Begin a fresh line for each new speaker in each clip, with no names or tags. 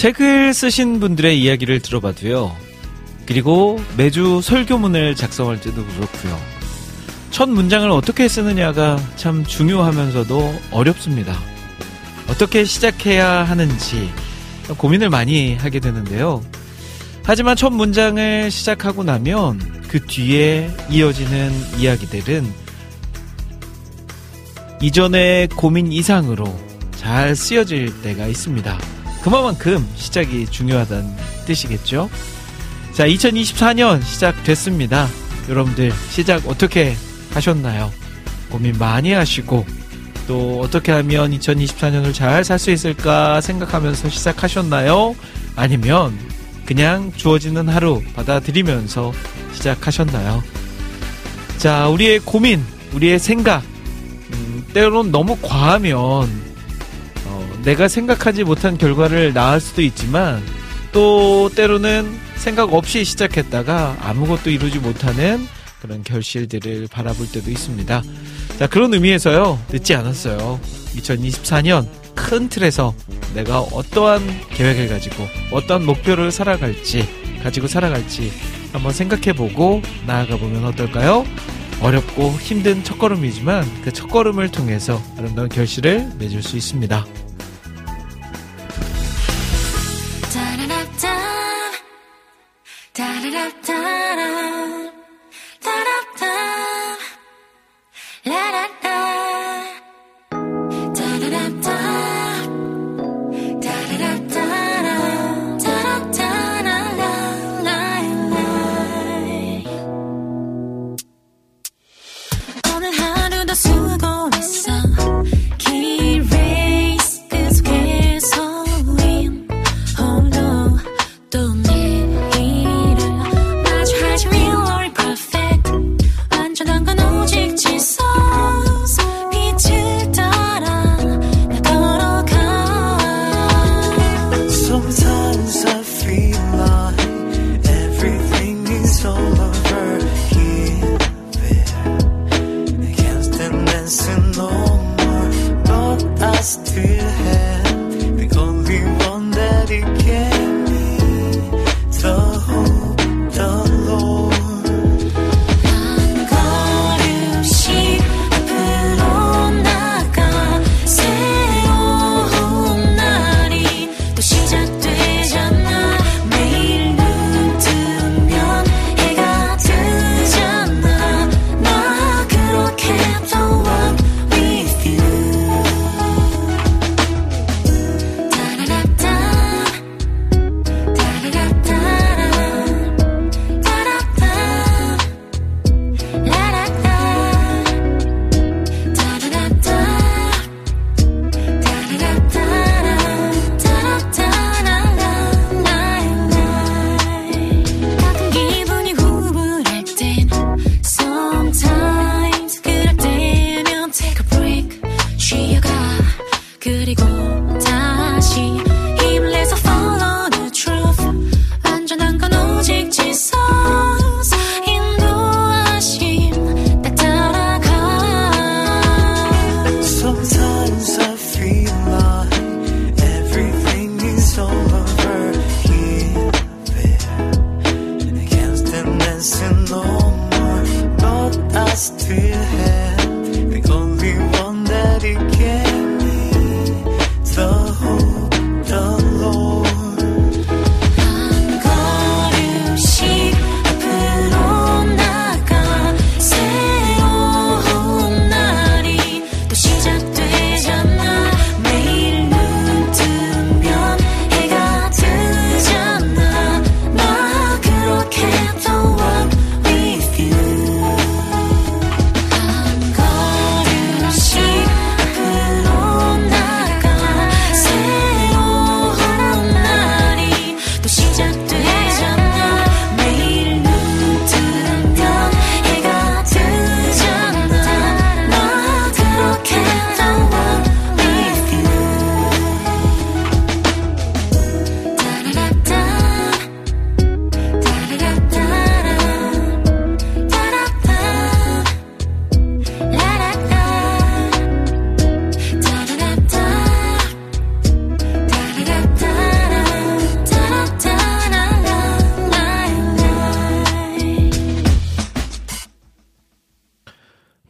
책을 쓰신 분들의 이야기를 들어봐도요. 그리고 매주 설교문을 작성할 때도 그렇고요. 첫 문장을 어떻게 쓰느냐가 참 중요하면서도 어렵습니다. 어떻게 시작해야 하는지 고민을 많이 하게 되는데요. 하지만 첫 문장을 시작하고 나면 그 뒤에 이어지는 이야기들은 이전의 고민 이상으로 잘 쓰여질 때가 있습니다. 그만큼 시작이 중요하다는 뜻이겠죠? 자, 2024년 시작됐습니다. 여러분들 시작 어떻게 하셨나요? 고민 많이 하시고 또 어떻게 하면 2024년을 잘 살 수 있을까 생각하면서 시작하셨나요? 아니면 그냥 주어지는 하루 받아들이면서 시작하셨나요? 자, 우리의 고민, 우리의 생각, 음, 때로는 너무 과하면 어, 내가 생각하지 못한 결과를 낳을 수도 있지만 또 때로는 생각 없이 시작했다가 아무것도 이루지 못하는 그런 결실들을 바라볼 때도 있습니다. 자, 그런 의미에서요, 늦지 않았어요. 2024년 큰 틀에서 내가 어떠한 계획을 가지고 어떠한 목표를 살아갈지, 가지고 살아갈지 한번 생각해보고 나아가보면 어떨까요? 어렵고 힘든 첫걸음이지만 그 첫걸음을 통해서 아름다운 결실을 맺을 수 있습니다.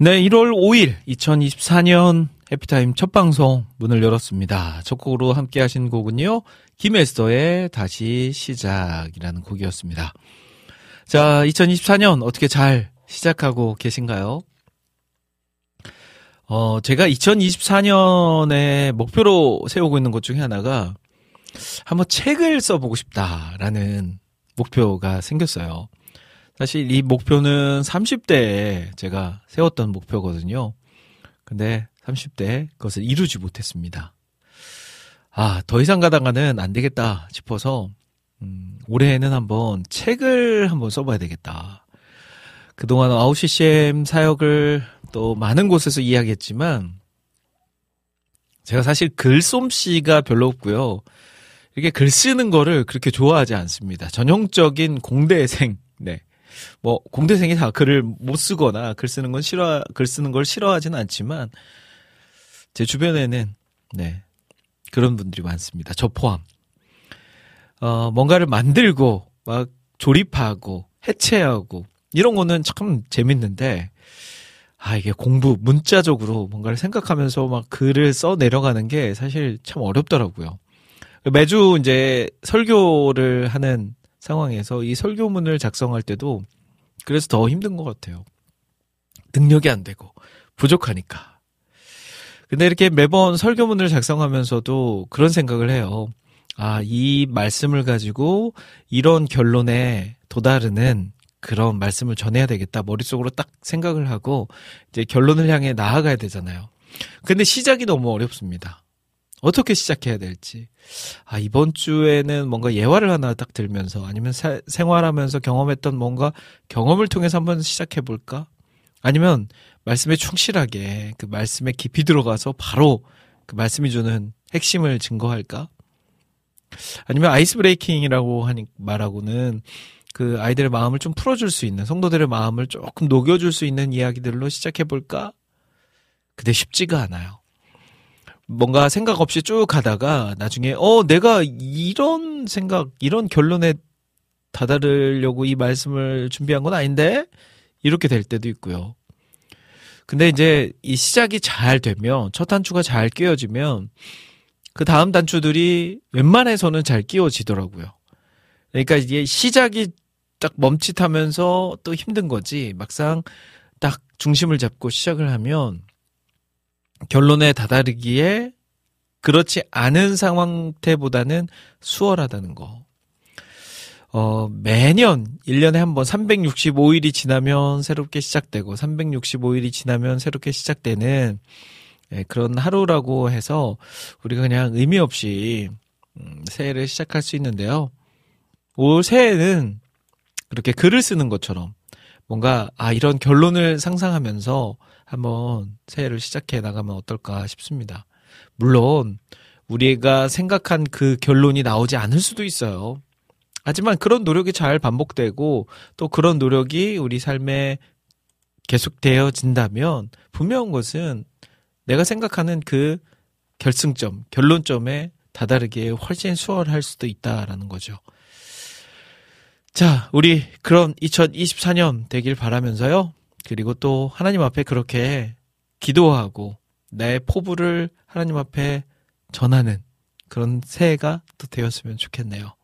네, 1월 5일 2024년 해피타임 첫 방송 문을 열었습니다. 첫 곡으로 함께 하신 곡은요. 김에스더의 다시 시작이라는 곡이었습니다. 자, 2024년 어떻게 잘 시작하고 계신가요? 어, 제가 2024년에 목표로 세우고 있는 것 중에 하나가 한번 책을 써보고 싶다라는 목표가 생겼어요. 사실 이 목표는 30대에 제가 세웠던 목표거든요. 근데 30대 그것을 이루지 못했습니다. 아, 더 이상 가다가는 안 되겠다 싶어서, 음, 올해는 한번 책을 한번 써봐야 되겠다. 그동안 아웃 CCM 사역을 또 많은 곳에서 이야기했지만, 제가 사실 글솜씨가 별로 없고요. 이렇게 글 쓰는 거를 그렇게 좋아하지 않습니다. 전형적인 공대생, 네. 뭐 공대생이 다 글을 못 쓰거나 글 쓰는 건 싫어 글 쓰는 걸 싫어하지는 않지만 제 주변에는 네 그런 분들이 많습니다. 저 포함. 어 뭔가를 만들고 막 조립하고 해체하고 이런 거는 참 재밌는데 아 이게 공부 문자적으로 뭔가를 생각하면서 막 글을 써 내려가는 게 사실 참 어렵더라고요. 매주 이제 설교를 하는 상황에서 이 설교문을 작성할 때도 그래서 더 힘든 것 같아요. 능력이 안 되고 부족하니까. 근데 이렇게 매번 설교문을 작성하면서도 그런 생각을 해요. 아, 이 말씀을 가지고 이런 결론에 도달하는 그런 말씀을 전해야 되겠다. 머릿속으로 딱 생각을 하고 이제 결론을 향해 나아가야 되잖아요. 근데 시작이 너무 어렵습니다. 어떻게 시작해야 될지. 아, 이번 주에는 뭔가 예화를 하나 딱 들면서 아니면 사, 생활하면서 경험했던 뭔가 경험을 통해서 한번 시작해 볼까? 아니면 말씀에 충실하게 그 말씀에 깊이 들어가서 바로 그 말씀이 주는 핵심을 증거할까? 아니면 아이스 브레이킹이라고 하니 말하고는 그 아이들의 마음을 좀 풀어줄 수 있는 성도들의 마음을 조금 녹여줄 수 있는 이야기들로 시작해 볼까? 근데 쉽지가 않아요. 뭔가 생각 없이 쭉 가다가 나중에 어 내가 이런 생각 이런 결론에 다다르려고 이 말씀을 준비한 건 아닌데 이렇게 될 때도 있고요. 근데 이제 이 시작이 잘 되면 첫 단추가 잘 끼워지면 그 다음 단추들이 웬만해서는 잘 끼워지더라고요. 그러니까 이게 시작이 딱 멈칫하면서 또 힘든 거지 막상 딱 중심을 잡고 시작을 하면 결론에 다다르기에 그렇지 않은 상황태보다는 수월하다는 거. 어, 매년 1년에 한 번 365일이 지나면 새롭게 시작되고 365일이 지나면 새롭게 시작되는 예, 그런 하루라고 해서 우리가 그냥 의미 없이 음, 새해를 시작할 수 있는데요. 올 새해는 그렇게 글을 쓰는 것처럼 뭔가 아 이런 결론을 상상하면서 한번 새해를 시작해 나가면 어떨까 싶습니다. 물론 우리가 생각한 그 결론이 나오지 않을 수도 있어요. 하지만 그런 노력이 잘 반복되고 또 그런 노력이 우리 삶에 계속되어진다면 분명한 것은 내가 생각하는 그 결승점, 결론점에 다다르게 훨씬 수월할 수도 있다라는 거죠. 자, 우리 그런 2024년 되길 바라면서요. 그리고 또 하나님 앞에 그렇게 기도하고 내 포부를 하나님 앞에 전하는 그런 새해가 또 되었으면 좋겠네요.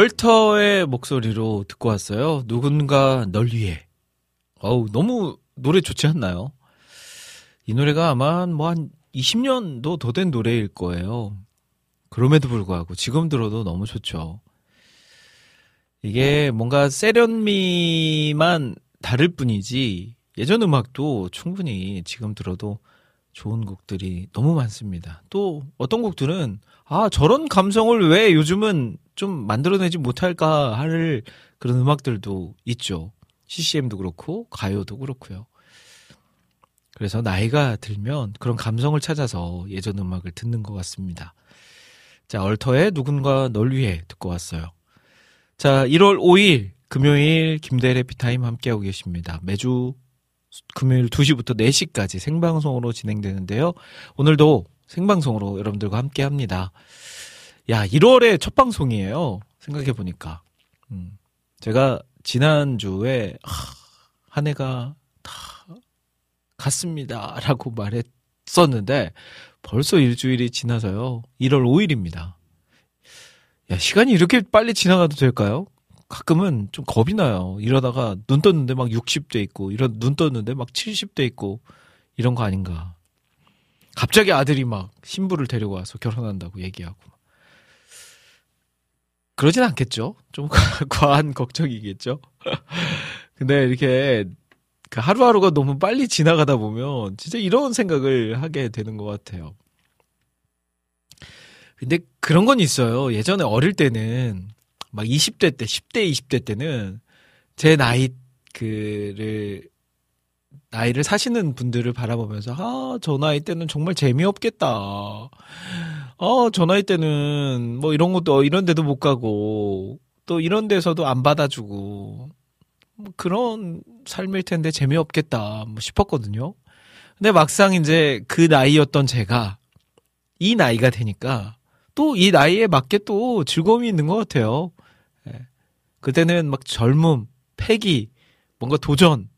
얼터의 목소리로 듣고 왔어요. 누군가 널 위해. 어우, 너무 노래 좋지 않나요? 이 노래가 아마 뭐 한 20년도 더 된 노래일 거예요. 그럼에도 불구하고 지금 들어도 너무 좋죠. 이게 뭔가 세련미만 다를 뿐이지 예전 음악도 충분히 지금 들어도 좋은 곡들이 너무 많습니다. 또 어떤 곡들은 아 저런 감성을 왜 요즘은 좀 만들어내지 못할까 할 그런 음악들도 있죠. CCM도 그렇고 가요도 그렇고요. 그래서 나이가 들면 그런 감성을 찾아서 예전 음악을 듣는 것 같습니다. 자, 얼터의 누군가 널 위해 듣고 왔어요. 자, 1월 5일 금요일 김대일 해피타임 함께하고 계십니다. 매주 금요일 2시부터 4시까지 생방송으로 진행되는데요. 오늘도 생방송으로 여러분들과 함께 합니다. 야, 1월의 첫 방송이에요. 생각해 보니까. 음, 제가 지난주에, 하, 한 해가 다 갔습니다. 라고 말했었는데, 벌써 일주일이 지나서요. 1월 5일입니다. 야, 시간이 이렇게 빨리 지나가도 될까요? 가끔은 좀 겁이 나요. 이러다가 눈 떴는데 막 60대 있고, 이런 눈 떴는데 막 70대 있고, 이런 거 아닌가. 갑자기 아들이 막 신부를 데리고 와서 결혼한다고 얘기하고. 그러진 않겠죠? 좀 과한 걱정이겠죠? 근데 이렇게 그 하루하루가 너무 빨리 지나가다 보면 진짜 이런 생각을 하게 되는 것 같아요. 근데 그런 건 있어요. 예전에 어릴 때는 막 20대 때, 10대, 20대 때는 제 나이 그를 나이를 사시는 분들을 바라보면서 아, 저 나이 때는 정말 재미없겠다. 아, 저 나이 때는 뭐 이런 것도 이런 데도 못 가고 또 이런 데서도 안 받아주고 뭐 그런 삶일 텐데 재미없겠다 뭐 싶었거든요. 근데 막상 이제 그 나이였던 제가 이 나이가 되니까 또 이 나이에 맞게 또 즐거움이 있는 것 같아요. 예. 그때는 막 젊음, 패기, 뭔가 도전,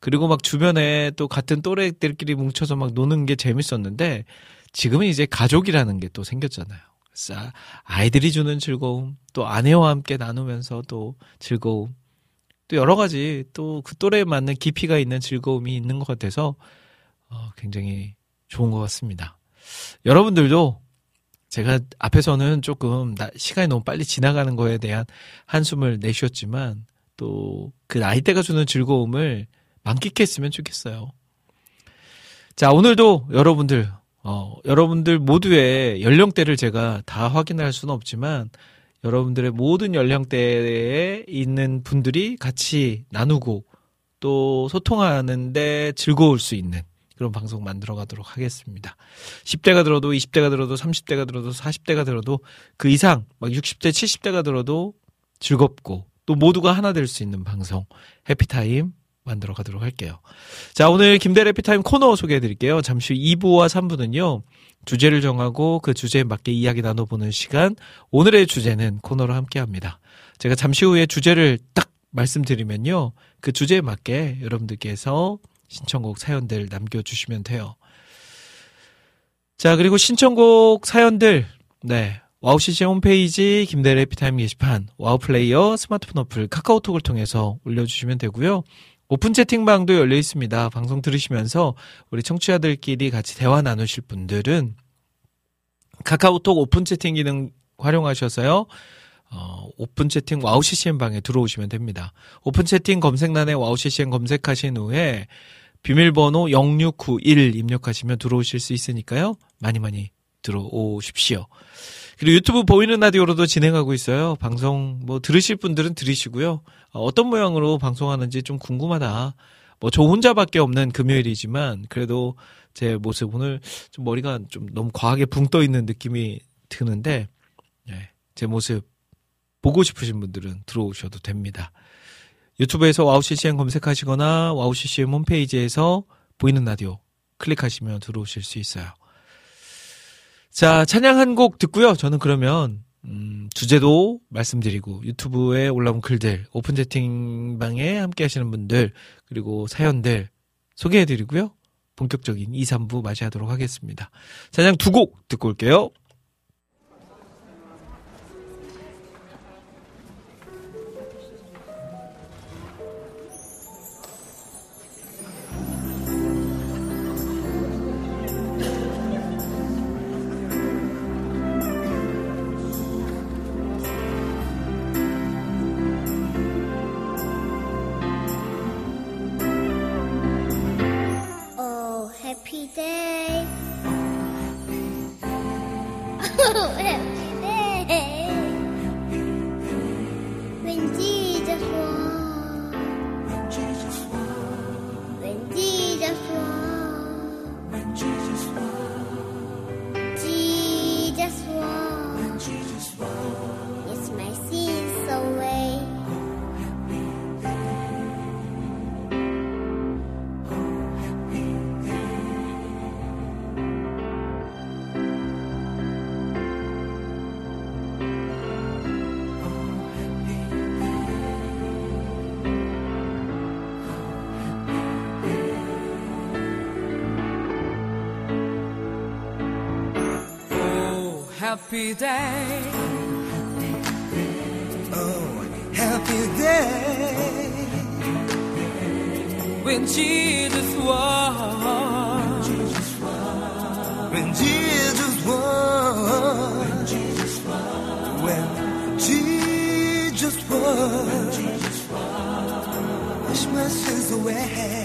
그리고 막 주변에 또 같은 또래들끼리 뭉쳐서 막 노는 게 재밌었는데 지금은 이제 가족이라는 게 또 생겼잖아요. 그래서 아이들이 주는 즐거움, 또 아내와 함께 나누면서 또 즐거움, 또 여러 가지 또 그 또래에 맞는 깊이가 있는 즐거움이 있는 것 같아서 어, 굉장히 좋은 것 같습니다. 여러분들도 제가 앞에서는 조금 나- 시간이 너무 빨리 지나가는 거에 대한 한숨을 내쉬었지만 또 그 나이대가 주는 즐거움을 만끽했으면 좋겠어요. 자, 오늘도 여러분들, 어, 여러분들 모두의 연령대를 제가 다 확인할 수는 없지만 여러분들의 모든 연령대에 있는 분들이 같이 나누고 또 소통하는데 즐거울 수 있는 그런 방송 만들어 가도록 하겠습니다. 10대가 들어도 20대가 들어도 30대가 들어도 40대가 들어도 그 이상 막 60대 70대가 들어도 즐겁고 또 모두가 하나 될 수 있는 방송 해피타임 만들어 가도록 할게요. 자, 오늘 김대 해피타임 코너 소개해 드릴게요. 잠시 후 2부와 3부는요. 주제를 정하고 그 주제에 맞게 이야기 나눠보는 시간. 오늘의 주제는 코너로 함께 합니다. 제가 잠시 후에 주제를 딱 말씀드리면요. 그 주제에 맞게 여러분들께서 신청곡 사연들 남겨주시면 돼요. 자, 그리고 신청곡 사연들, 네. 와우 CCM 홈페이지 김대일 해피타임 게시판, 와우 플레이어 스마트폰 어플 카카오톡을 통해서 올려주시면 되고요. 오픈 채팅방도 열려 있습니다. 방송 들으시면서 우리 청취자들끼리 같이 대화 나누실 분들은 카카오톡 오픈 채팅 기능 활용하셔서요. 어, 오픈 채팅 와우 CCM 방에 들어오시면 됩니다. 오픈 채팅 검색란에 와우 CCM 검색하신 후에 비밀번호 0691 입력하시면 들어오실 수 있으니까요. 많이 많이 들어오십시오. 그리고 유튜브 보이는 라디오로도 진행하고 있어요. 방송 뭐 들으실 분들은 들으시고요. 어, 어떤 모양으로 방송하는지 좀 궁금하다. 뭐 저 혼자밖에 없는 금요일이지만 그래도 제 모습 오늘 좀 머리가 좀 너무 과하게 붕 떠 있는 느낌이 드는데 예, 제 모습 보고 싶으신 분들은 들어오셔도 됩니다. 유튜브에서 와우 CCM 검색하시거나 와우 CCM 홈페이지에서 보이는 라디오 클릭하시면 들어오실 수 있어요. 자, 찬양 한 곡 듣고요. 저는 그러면 음, 주제도 말씀드리고 유튜브에 올라온 글들, 오픈 채팅방에 함께 하시는 분들, 그리고 사연들 소개해 드리고요. 본격적인 2, 3부 맞이하도록 하겠습니다. 찬양 두 곡 듣고 올게요.
there. Happy day. Oh, happy day. when Jesus won. When Jesus won.
When Jesus won.
Wash my sins away.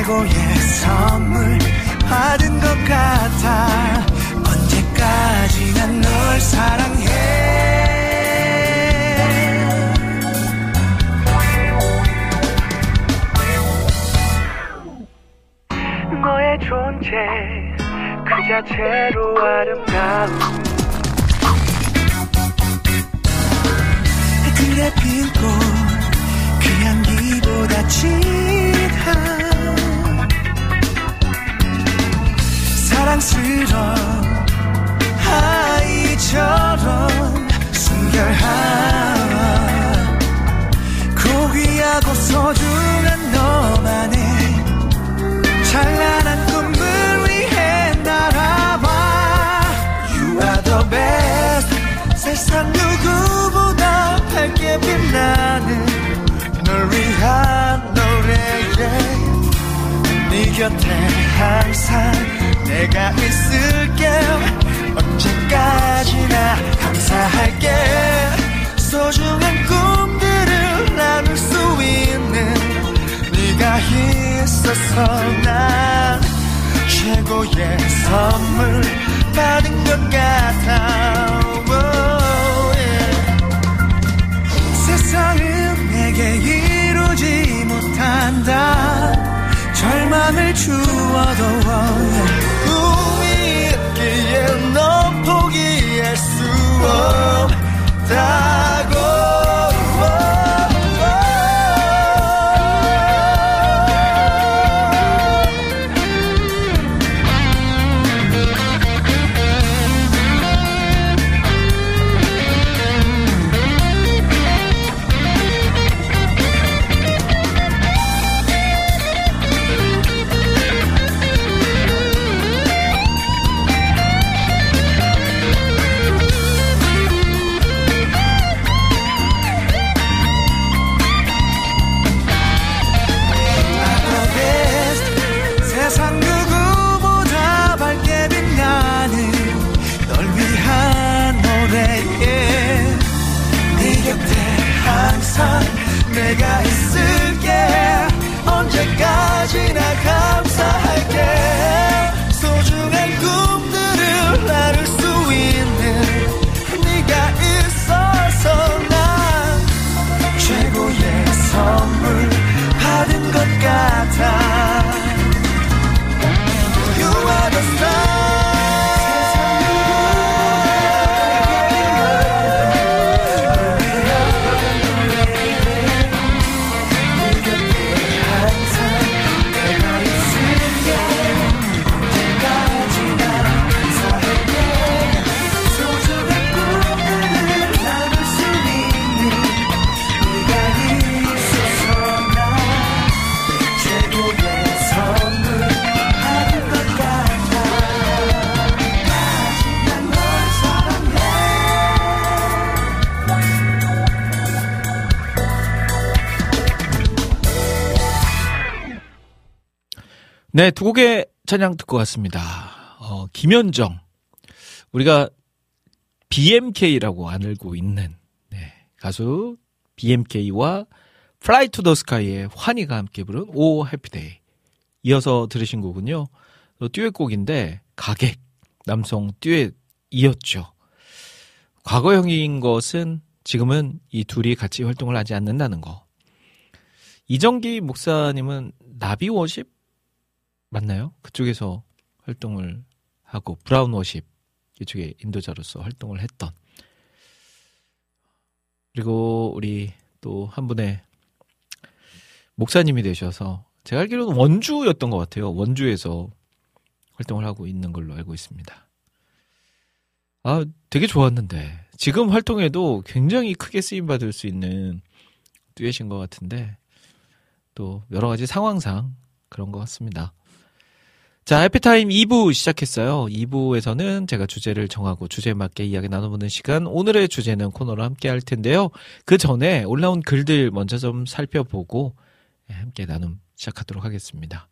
최고의 선물 받은 것 같아. 언제까지나 널 사랑해? 너의 존재 그 자체로 아름다운. 그래 핀꽃 그 향기보다 진한 사랑스러운 아이처럼 순결한 고귀하고 소중한 너만의 찬란한 꿈을 위해 날아봐 You are the best. 세상 누구보다 밝게 빛나는 널 위한 노래에 네 곁에 항상 내가 있을게 언제까지나 감사할게. 소중한 꿈들을 나눌 수 있는 네가 있어서 난 최고의 선물 받은 것 같아. Oh, yeah. 세상은 내게 이루지 못한다 절망을 주어도 꿈이 있기에 너 포기할 수 없다고
네, 두 곡의 찬양 듣고 왔습니다. 어, 김현정. 우리가 BMK라고 알고 있는 네, 가수 BMK와 Fly to the Sky의 환희가 함께 부른 오 해피데이. 이어서 들으신 곡은요. 또 듀엣곡인데 가객 남성 듀엣이었죠. 과거형인 것은 지금은 이 둘이 같이 활동을 하지 않는다는 거. 이정기 목사님은 나비 워십 맞나요? 그쪽에서 활동을 하고 브라운 워십 이쪽에 인도자로서 활동을 했던 그리고 우리 또 한 분의 목사님이 되셔서 제가 알기로는 원주였던 것 같아요. 원주에서 활동을 하고 있는 걸로 알고 있습니다. 아, 되게 좋았는데 지금 활동에도 굉장히 크게 쓰임 받을 수 있는 듀엣인 것 같은데 또 여러 가지 상황상 그런 것 같습니다. 자, 해피타임 2부 시작했어요. 2부에서는 제가 주제를 정하고 주제에 맞게 이야기 나눠보는 시간. 오늘의 주제는 코너로 함께 할 텐데요. 그 전에 올라온 글들 먼저 좀 살펴보고 예, 함께 나눔 시작하도록 하겠습니다.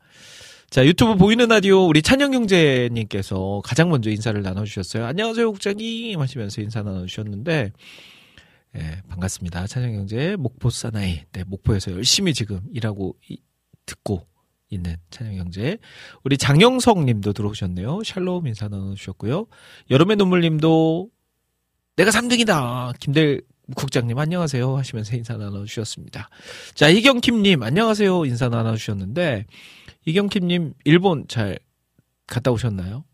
자, 유튜브 보이는 라디오 우리 찬영경제님께서 가장 먼저 인사를 나눠주셨어요. 안녕하세요, 국장님 하시면서 인사 나눠주셨는데, 예, 반갑습니다. 찬영경제 목포 사나이. 네, 목포에서 열심히 지금 일하고 이- 듣고 있는 찬영경제. 우리 장영석 님도 들어오셨네요. 샬롬 인사 나눠주셨고요. 여름의 눈물 님도 내가 3등이다. 김대 국장님 안녕하세요 하시면서 인사 나눠주셨습니다. 자, 이경킴 님 안녕하세요 인사 나눠주셨는데 이경킴 님 일본 잘 갔다 오셨나요?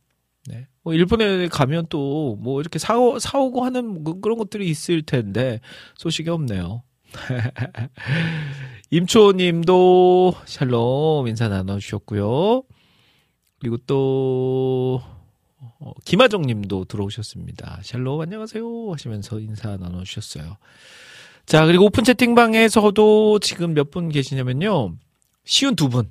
네. 뭐 일본에 가면 또 뭐 이렇게 사오, 사오고 하는 그- 그런 것들이 있을 텐데 소식이 없네요. 임초님도 샬롬 인사 나눠주셨고요. 그리고 또 어, 김하정님도 들어오셨습니다. 샬롬 안녕하세요 하시면서 인사 나눠주셨어요. 자 그리고 오픈 채팅방에서도 지금 몇 분 계시냐면요. 쉬운 두 분.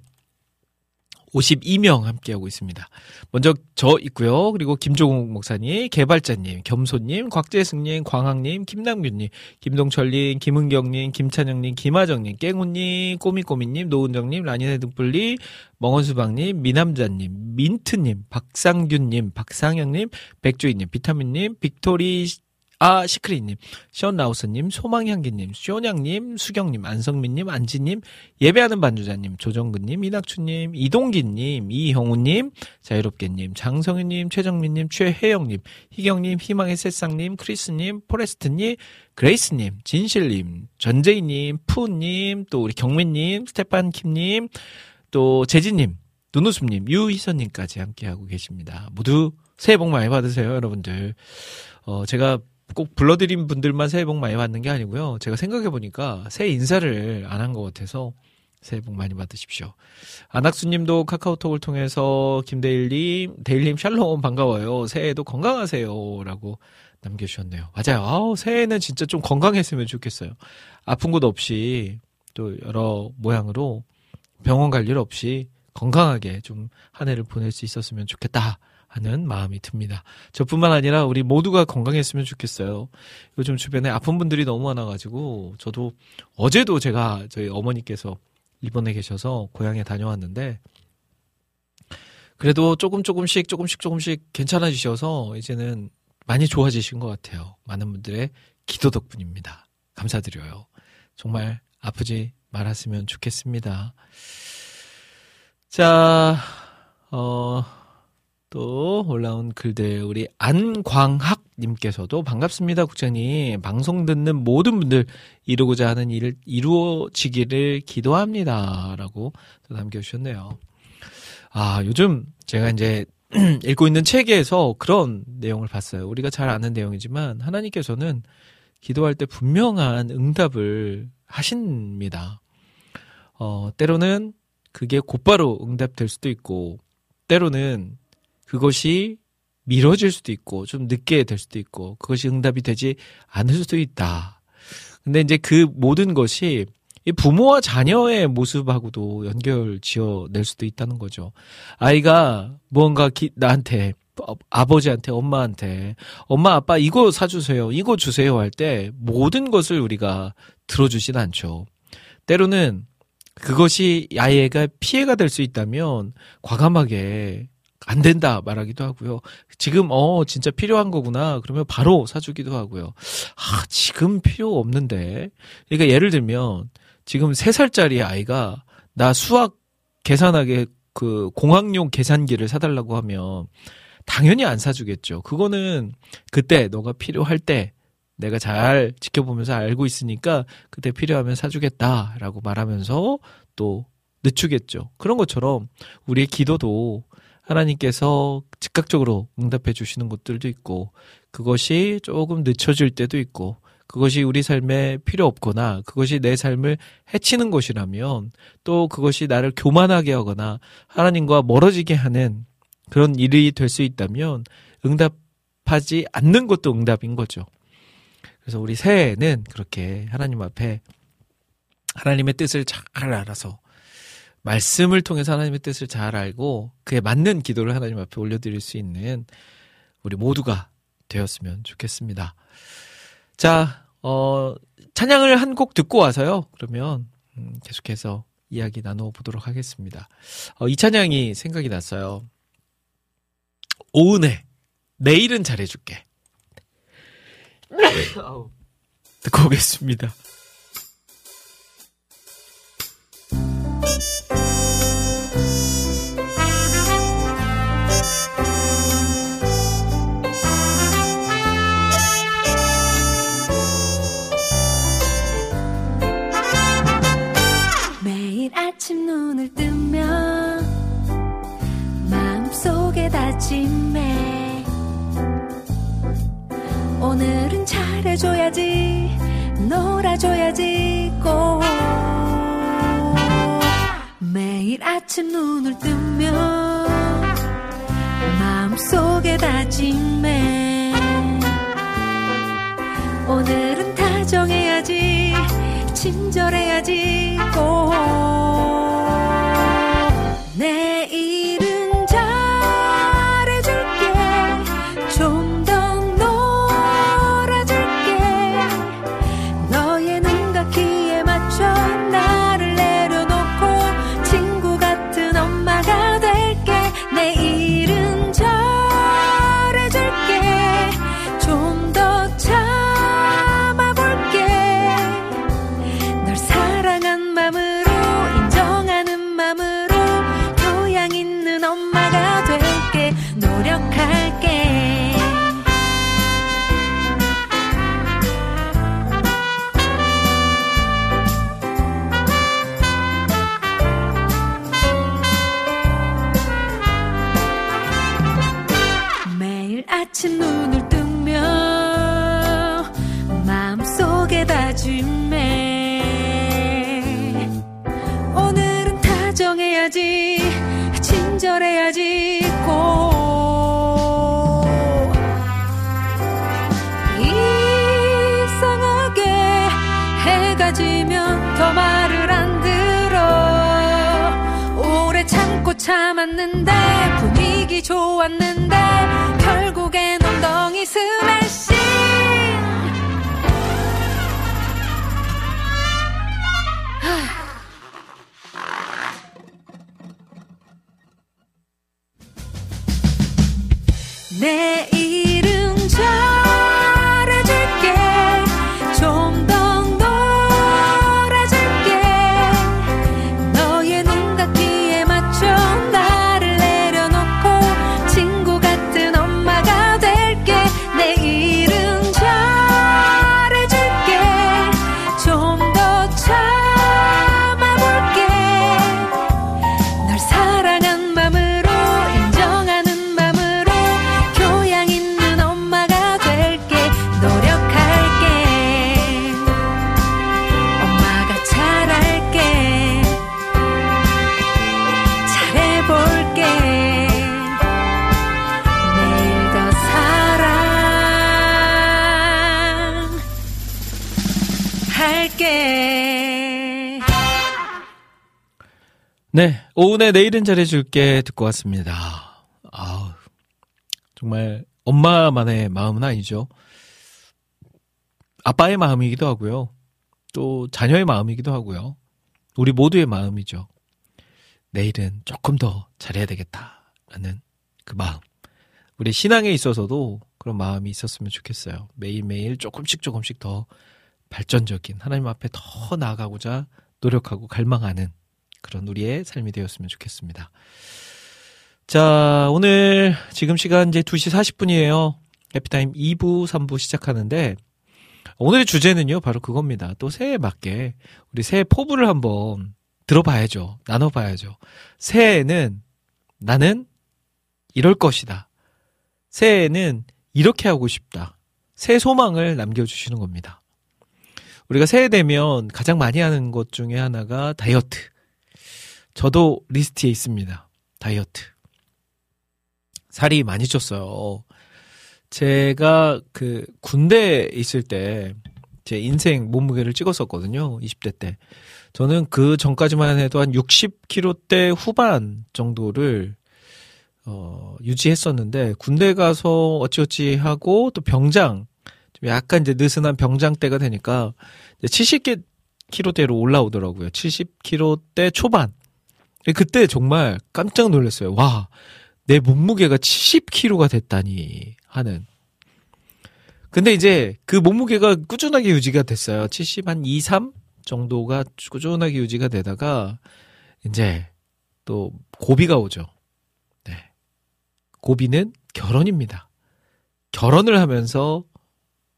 52명 함께하고 있습니다. 먼저 저 있고요. 그리고 김종욱 목사님, 개발자님, 겸손님, 곽재승님, 광학님, 김남균님, 김동철님, 김은경님, 김찬영님, 김하정님, 깽훈님, 꼬미꼬미님, 노은정님, 라니네 등불리, 멍원수박님, 미남자님, 민트님, 박상균님, 박상영님, 백조이님, 비타민님, 빅토리아, 시크릿님, 시온나우스님, 소망향기님, 쇼냥님, 수경님, 안성민님, 안지님, 예배하는 반주자님, 조정근님, 이낙춘님, 이동기님, 이형우님, 자유롭게님, 장성윤님, 최정민님, 최혜영님, 희경님, 희망의 새싹님, 크리스님, 포레스트님, 그레이스님, 진실님, 전재희님, 푸님, 또 우리 경민님, 스테판 킴님, 또 재진님, 눈웃음님, 유희선님까지 함께하고 계십니다. 모두 새해 복 많이 받으세요, 여러분들. 어, 제가 꼭 불러드린 분들만 새해 복 많이 받는 게 아니고요. 제가 생각해 보니까 새해 인사를 안 한 것 같아서 새해 복 많이 받으십시오. 안학수님도 카카오톡을 통해서 김대일님, 대일님 샬롬 반가워요. 새해에도 건강하세요. 라고 남겨주셨네요. 맞아요. 아우, 새해에는 진짜 좀 건강했으면 좋겠어요. 아픈 곳 없이 또 여러 모양으로 병원 갈 일 없이 건강하게 좀 한 해를 보낼 수 있었으면 좋겠다 하는 마음이 듭니다. 저뿐만 아니라 우리 모두가 건강했으면 좋겠어요. 요즘 주변에 아픈 분들이 너무 많아가지고 저도 어제도 제가 저희 어머니께서 일본에 계셔서 고향에 다녀왔는데 그래도 조금 조금씩 조금씩 조금씩 괜찮아지셔서 이제는 많이 좋아지신 것 같아요. 많은 분들의 기도 덕분입니다. 감사드려요. 정말 아프지 말았으면 좋겠습니다. 자, 어, 또 올라온 글들 우리 안광학 님께서도 반갑습니다 국장님 방송 듣는 모든 분들 이루고자 하는 일 이루어지기를 기도합니다라고 또 남겨주셨네요. 아 요즘 제가 이제 읽고 있는 책에서 그런 내용을 봤어요. 우리가 잘 아는 내용이지만 하나님께서는 기도할 때 분명한 응답을 하십니다. 어, 때로는 그게 곧바로 응답될 수도 있고, 때로는 그것이 미뤄질 수도 있고, 좀 늦게 될 수도 있고, 그것이 응답이 되지 않을 수도 있다. 근데 이제 그 모든 것이 이 부모와 자녀의 모습하고도 연결 지어 낼 수도 있다는 거죠. 아이가 무언가 기- 나한테 어, 아버지한테 엄마한테 엄마 아빠 이거 사주세요 이거 주세요 할 때 모든 것을 우리가 들어주진 않죠. 때로는 그것이 아이가 피해가 될 수 있다면 과감하게 안 된다 말하기도 하고요. 지금 어 진짜 필요한 거구나 그러면 바로 사주기도 하고요. 아 지금 필요 없는데 그러니까 예를 들면 지금 세 살짜리 아이가 나 수학 계산하게 그 공학용 계산기를 사달라고 하면 당연히 안 사주겠죠. 그거는 그때 너가 필요할 때 내가 잘 지켜보면서 알고 있으니까 그때 필요하면 사주겠다라고 말하면서 또 늦추겠죠. 그런 것처럼 우리의 기도도 하나님께서 즉각적으로 응답해 주시는 것들도 있고 그것이 조금 늦춰질 때도 있고 그것이 우리 삶에 필요 없거나 그것이 내 삶을 해치는 것이라면 또 그것이 나를 교만하게 하거나 하나님과 멀어지게 하는 그런 일이 될 수 있다면 응답하지 않는 것도 응답인 거죠. 그래서 우리 새해에는 그렇게 하나님 앞에 하나님의 뜻을 잘 알아서 말씀을 통해서 하나님의 뜻을 잘 알고 그에 맞는 기도를 하나님 앞에 올려드릴 수 있는 우리 모두가 되었으면 좋겠습니다. 자, 어, 찬양을 한 곡 듣고 와서요. 그러면 음, 계속해서 이야기 나누어 보도록 하겠습니다. 어, 이 찬양이 생각이 났어요. 오은혜, 내일은 잘해줄게. 듣고 오겠습니다.
아침 눈을 뜨면 마음속에 다짐해 오늘은 잘해줘야지 놀아줘야지 꼭. 매일 아침 눈을 뜨면 마음속에 다짐해 오늘은 다정해야지 친절해야지 꼭
네, 오은의 내일은 잘해줄게 듣고 왔습니다. 아우, 정말 엄마만의 마음은 아니죠. 아빠의 마음이기도 하고요. 또 자녀의 마음이기도 하고요. 우리 모두의 마음이죠. 내일은 조금 더 잘해야 되겠다라는 그 마음. 우리 신앙에 있어서도 그런 마음이 있었으면 좋겠어요. 매일매일 조금씩 조금씩 더 발전적인 하나님 앞에 더 나아가고자 노력하고 갈망하는 그런 우리의 삶이 되었으면 좋겠습니다. 자, 오늘 지금 시간 이제 2시 40분이에요. 해피타임 2부, 3부 시작하는데 오늘의 주제는요, 바로 그겁니다. 또 새해에 맞게 우리 새해 포부를 한번 들어봐야죠. 나눠봐야죠. 새해에는 나는 이럴 것이다. 새해에는 이렇게 하고 싶다. 새 소망을 남겨주시는 겁니다. 우리가 새해 되면 가장 많이 하는 것 중에 하나가 다이어트. 저도 리스트에 있습니다. 다이어트. 살이 많이 쪘어요. 제가 그 군대에 있을 때 제 인생 몸무게를 찍었었거든요. 20대 때. 저는 그 전까지만 해도 한 60kg대 후반 정도를 어, 유지했었는데 군대 가서 어찌어찌 하고 또 병장 좀 약간 이제 느슨한 병장 때가 되니까 이제 70kg대로 올라오더라고요. 70kg대 초반. 그때 정말 깜짝 놀랐어요. 와, 내 몸무게가 70kg가 됐다니 하는. 근데 이제 그 몸무게가 꾸준하게 유지가 됐어요. 70 한 2, 3 정도가 꾸준하게 유지가 되다가 이제 또 고비가 오죠. 네. 고비는 결혼입니다. 결혼을 하면서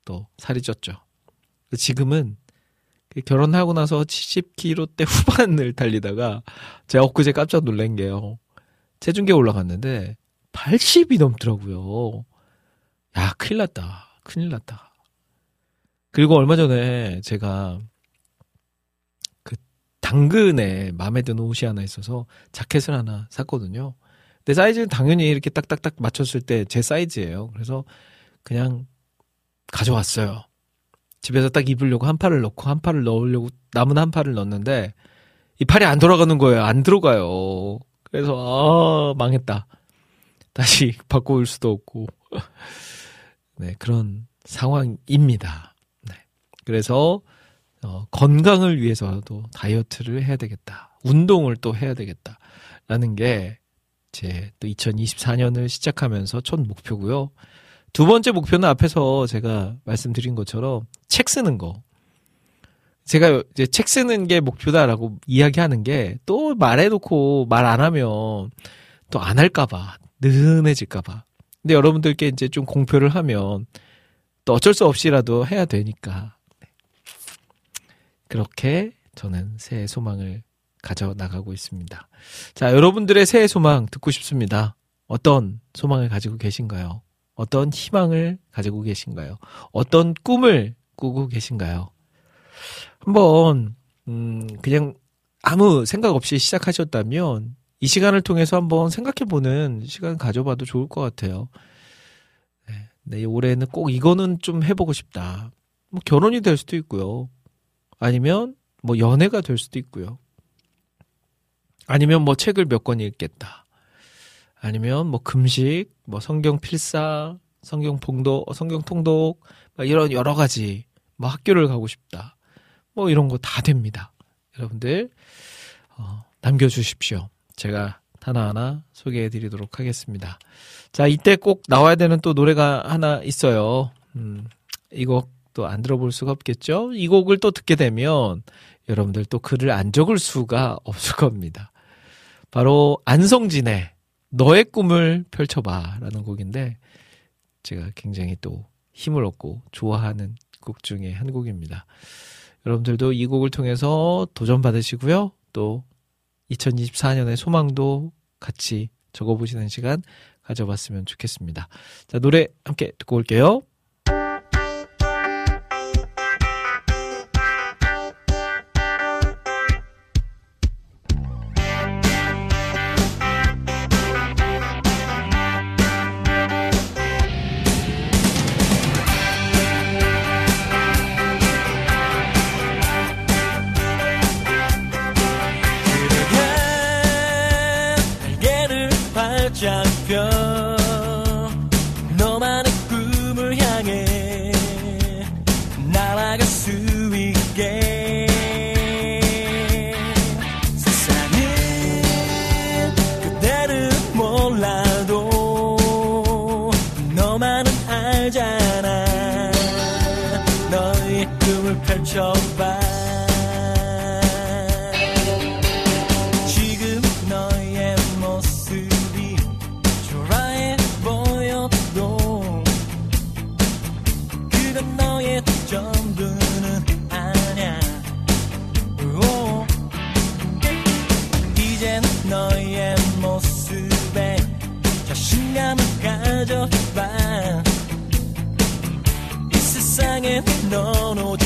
또 살이 쪘죠. 지금은 그 결혼하고 나서 70kg대 후반을 달리다가 제가 엊그제 깜짝 놀란 게요. 체중계 올라갔는데 80이 넘더라고요. 야, 큰일 났다. 큰일 났다. 그리고 얼마 전에 제가 그 당근에 마음에 드는 옷이 하나 있어서 자켓을 하나 샀거든요. 근데 사이즈는 당연히 이렇게 딱딱딱 맞췄을 때 제 사이즈예요. 그래서 그냥 가져왔어요. 집에서 딱 입으려고 한 팔을 넣고 한 팔을 넣으려고 남은 한 팔을 넣었는데 이 팔이 안 돌아가는 거예요. 안 들어가요. 그래서 아 망했다. 다시 바꿔 올 수도 없고 네 그런 상황입니다. 네 그래서 어, 건강을 위해서도 다이어트를 해야 되겠다. 운동을 또 해야 되겠다 라는 게 제 또 2024년을 시작하면서 첫 목표고요. 두 번째 목표는 앞에서 제가 말씀드린 것처럼 책 쓰는 거. 제가 이제 책 쓰는 게 목표다라고 이야기하는 게 또 말해놓고 말 안 하면 또 안 할까봐 느슨해질까봐. 근데 여러분들께 이제 좀 공표를 하면 또 어쩔 수 없이라도 해야 되니까 네. 그렇게 저는 새해 소망을 가져 나가고 있습니다. 자, 여러분들의 새해 소망 듣고 싶습니다. 어떤 소망을 가지고 계신가요? 어떤 희망을 가지고 계신가요? 어떤 꿈을 꾸고 계신가요? 한번 음 그냥 아무 생각 없이 시작하셨다면 이 시간을 통해서 한번 생각해 보는 시간 가져봐도 좋을 것 같아요. 네, 네, 올해는 꼭 이거는 좀 해보고 싶다. 뭐 결혼이 될 수도 있고요. 아니면 뭐 연애가 될 수도 있고요. 아니면 뭐 책을 몇 권 읽겠다. 아니면 뭐 금식, 뭐 성경 필사, 성경 봉독, 성경 통독, 막 이런 여러 가지 뭐 학교를 가고 싶다. 뭐 이런 거 다 됩니다. 여러분들 어, 남겨 주십시오. 제가 하나하나 소개해 드리도록 하겠습니다. 자, 이때 꼭 나와야 되는 또 노래가 하나 있어요. 음, 이 곡도 안 들어볼 수가 없겠죠? 이 곡을 또 듣게 되면 여러분들 또 글을 안 적을 수가 없을 겁니다. 바로 안성진의 너의 꿈을 펼쳐봐 라는 곡인데 제가 굉장히 또 힘을 얻고 좋아하는 곡 중에 한 곡입니다. 여러분들도 이 곡을 통해서 도전 받으시고요. 또 2024년의 소망도 같이 적어보시는 시간 가져봤으면 좋겠습니다. 자, 노래 함께 듣고 올게요.
알잖아. 너의 꿈을 펼쳐봐 세상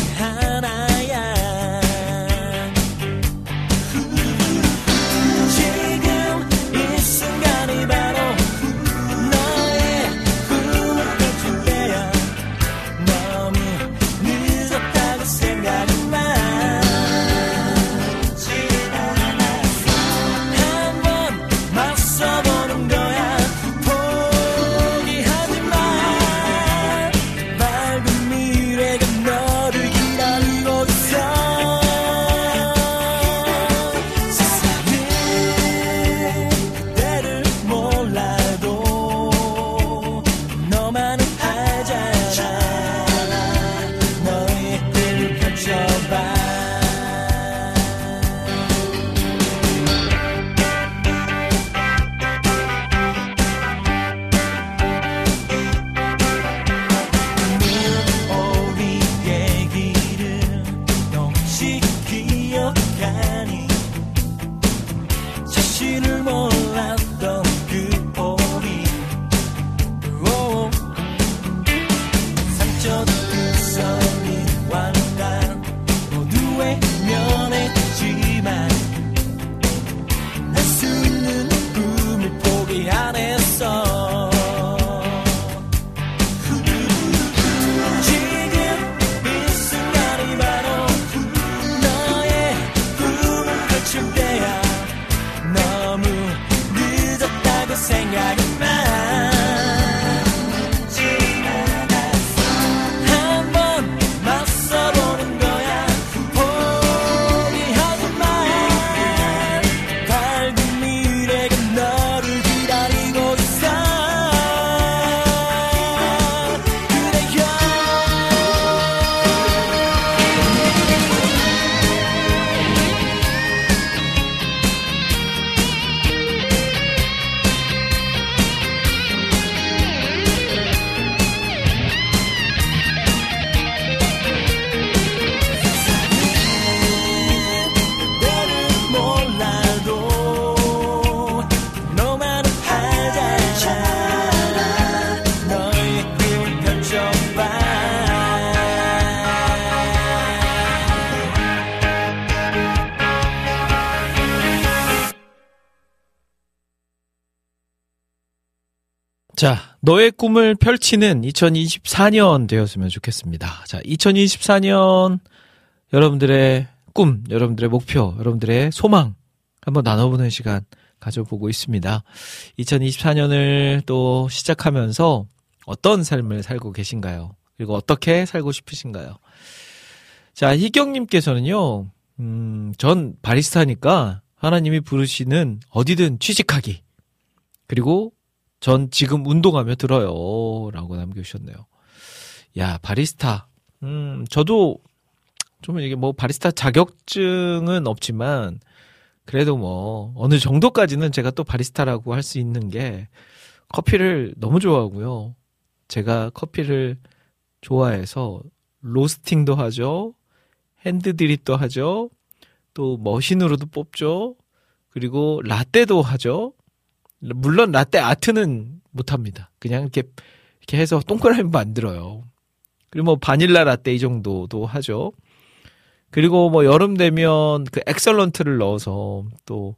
너의 꿈을
펼치는 2024년 되었으면 좋겠습니다. 자, 2024년 여러분들의 꿈, 여러분들의 목표, 여러분들의 소망 한번 나눠보는 시간 가져보고 있습니다. 2024년을 또 시작하면서 어떤 삶을 살고 계신가요? 그리고 어떻게 살고 싶으신가요? 자, 희경님께서는요, 음, 전 바리스타니까 하나님이 부르시는 어디든 취직하기. 그리고 전 지금 운동하며 들어요. 라고 남겨주셨네요. 야, 바리스타. 음, 저도 좀 이게 뭐 바리스타 자격증은 없지만 그래도 뭐 어느 정도까지는 제가 또 바리스타라고 할 수 있는 게 커피를 너무 좋아하고요. 제가 커피를 좋아해서 로스팅도 하죠. 핸드 드립도 하죠. 또 머신으로도 뽑죠. 그리고 라떼도 하죠. 물론 라떼 아트는 못합니다. 그냥 이렇게 이렇게 해서 동그라미 만들어요. 그리고 뭐 바닐라 라떼 이 정도도 하죠. 그리고 뭐 여름 되면 그 엑설런트를 넣어서 또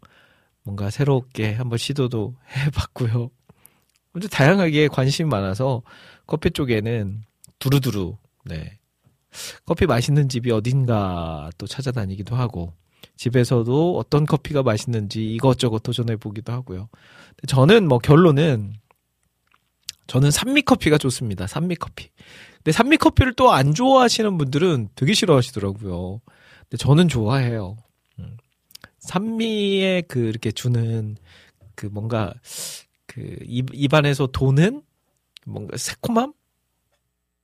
뭔가 새롭게 한번 시도도 해봤고요. 아주 다양하게 관심이 많아서 커피 쪽에는 두루두루 네 커피 맛있는 집이 어딘가 또 찾아다니기도 하고 집에서도 어떤 커피가 맛있는지 이것저것 도전해 보기도 하고요. 저는 뭐 결론은 저는 산미 커피가 좋습니다. 산미 커피. 근데 산미 커피를 또 안 좋아하시는 분들은 되게 싫어하시더라고요. 근데 저는 좋아해요. 음. 산미에 그 이렇게 주는 그 뭔가 그 입, 입안에서 도는 뭔가 새콤함?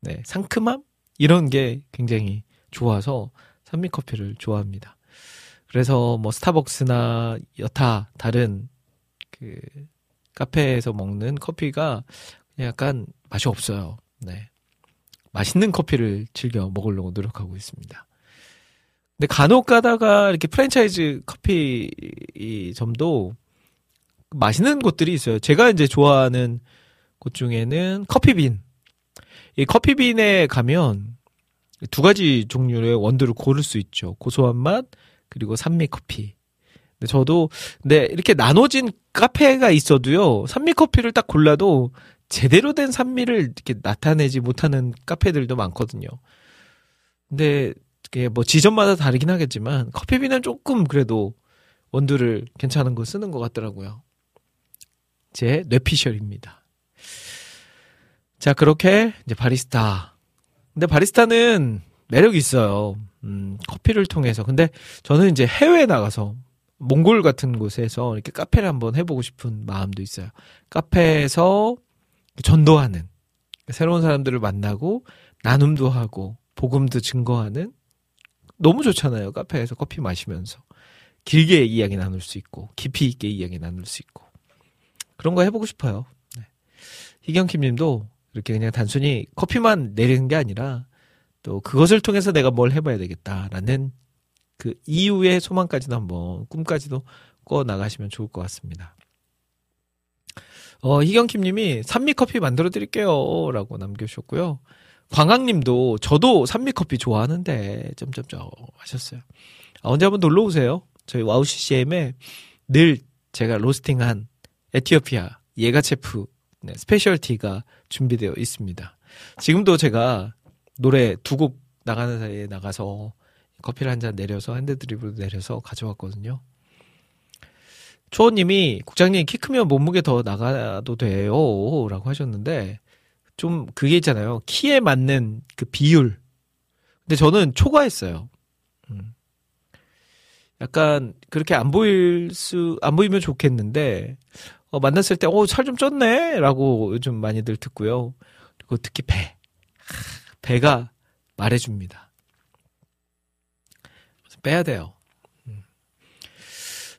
네, 상큼함? 이런 게 굉장히 좋아서 산미 커피를 좋아합니다. 그래서 뭐 스타벅스나 여타 다른 그 카페에서 먹는 커피가 약간 맛이 없어요. 네. 맛있는 커피를 즐겨 먹으려고 노력하고 있습니다. 근데 간혹 가다가 이렇게 프랜차이즈 커피 이 점도 맛있는 곳들이 있어요. 제가 이제 좋아하는 곳 중에는 커피빈. 이 커피빈에 가면 두 가지 종류의 원두를 고를 수 있죠. 고소한 맛 그리고 산미 커피. 근데 저도 근데 이렇게 나눠진 카페가 있어도요. 산미 커피를 딱 골라도 제대로 된 산미를 이렇게 나타내지 못하는 카페들도 많거든요. 근데 그게 뭐 지점마다 다르긴 하겠지만 커피빈은 조금 그래도 원두를 괜찮은 거 쓰는 것 같더라고요. 제 뇌피셜입니다. 자, 그렇게 이제 바리스타. 근데 바리스타는 매력이 있어요. 음, 커피를 통해서. 근데 저는 이제 해외에 나가서 몽골 같은 곳에서 이렇게 카페를 한번 해보고 싶은 마음도 있어요. 카페에서 전도하는 새로운 사람들을 만나고 나눔도 하고 복음도 증거하는 너무 좋잖아요. 카페에서 커피 마시면서 길게 이야기 나눌 수 있고 깊이 있게 이야기 나눌 수 있고 그런 거 해보고 싶어요. 네. 희경킴님도 이렇게 그냥 단순히 커피만 내리는 게 아니라 또 그것을 통해서 내가 뭘 해봐야 되겠다라는 그 이후의 소망까지도 한번 꿈까지도 꿔 나가시면 좋을 것 같습니다. 어, 희경킴님이 산미커피 만들어 드릴게요. 라고 남겨주셨고요. 광학님도 저도 산미커피 좋아하는데, 점점점 하셨어요. 아, 언제 한번 놀러 오세요. 저희 와우 CCM에 늘 제가 로스팅한 에티오피아 예가체프 네, specialty가 준비되어 있습니다. 지금도 제가 노래 두 곡 나가는 사이에 나가서 커피를 한 잔 내려서 핸드드립으로 내려서 가져왔거든요. 초호님이 국장님 키 크면 몸무게 더 나가도 돼요 라고 하셨는데 좀 그게 있잖아요. 키에 맞는 그 비율. 근데 저는 초과했어요. 음. 약간 그렇게 안 보일 수 안 보이면 좋겠는데 어, 만났을 때 어 살 좀 쪘네? 라고 요즘 많이들 듣고요. 그리고 특히 배. 하, 배가 말해줍니다 빼야 돼요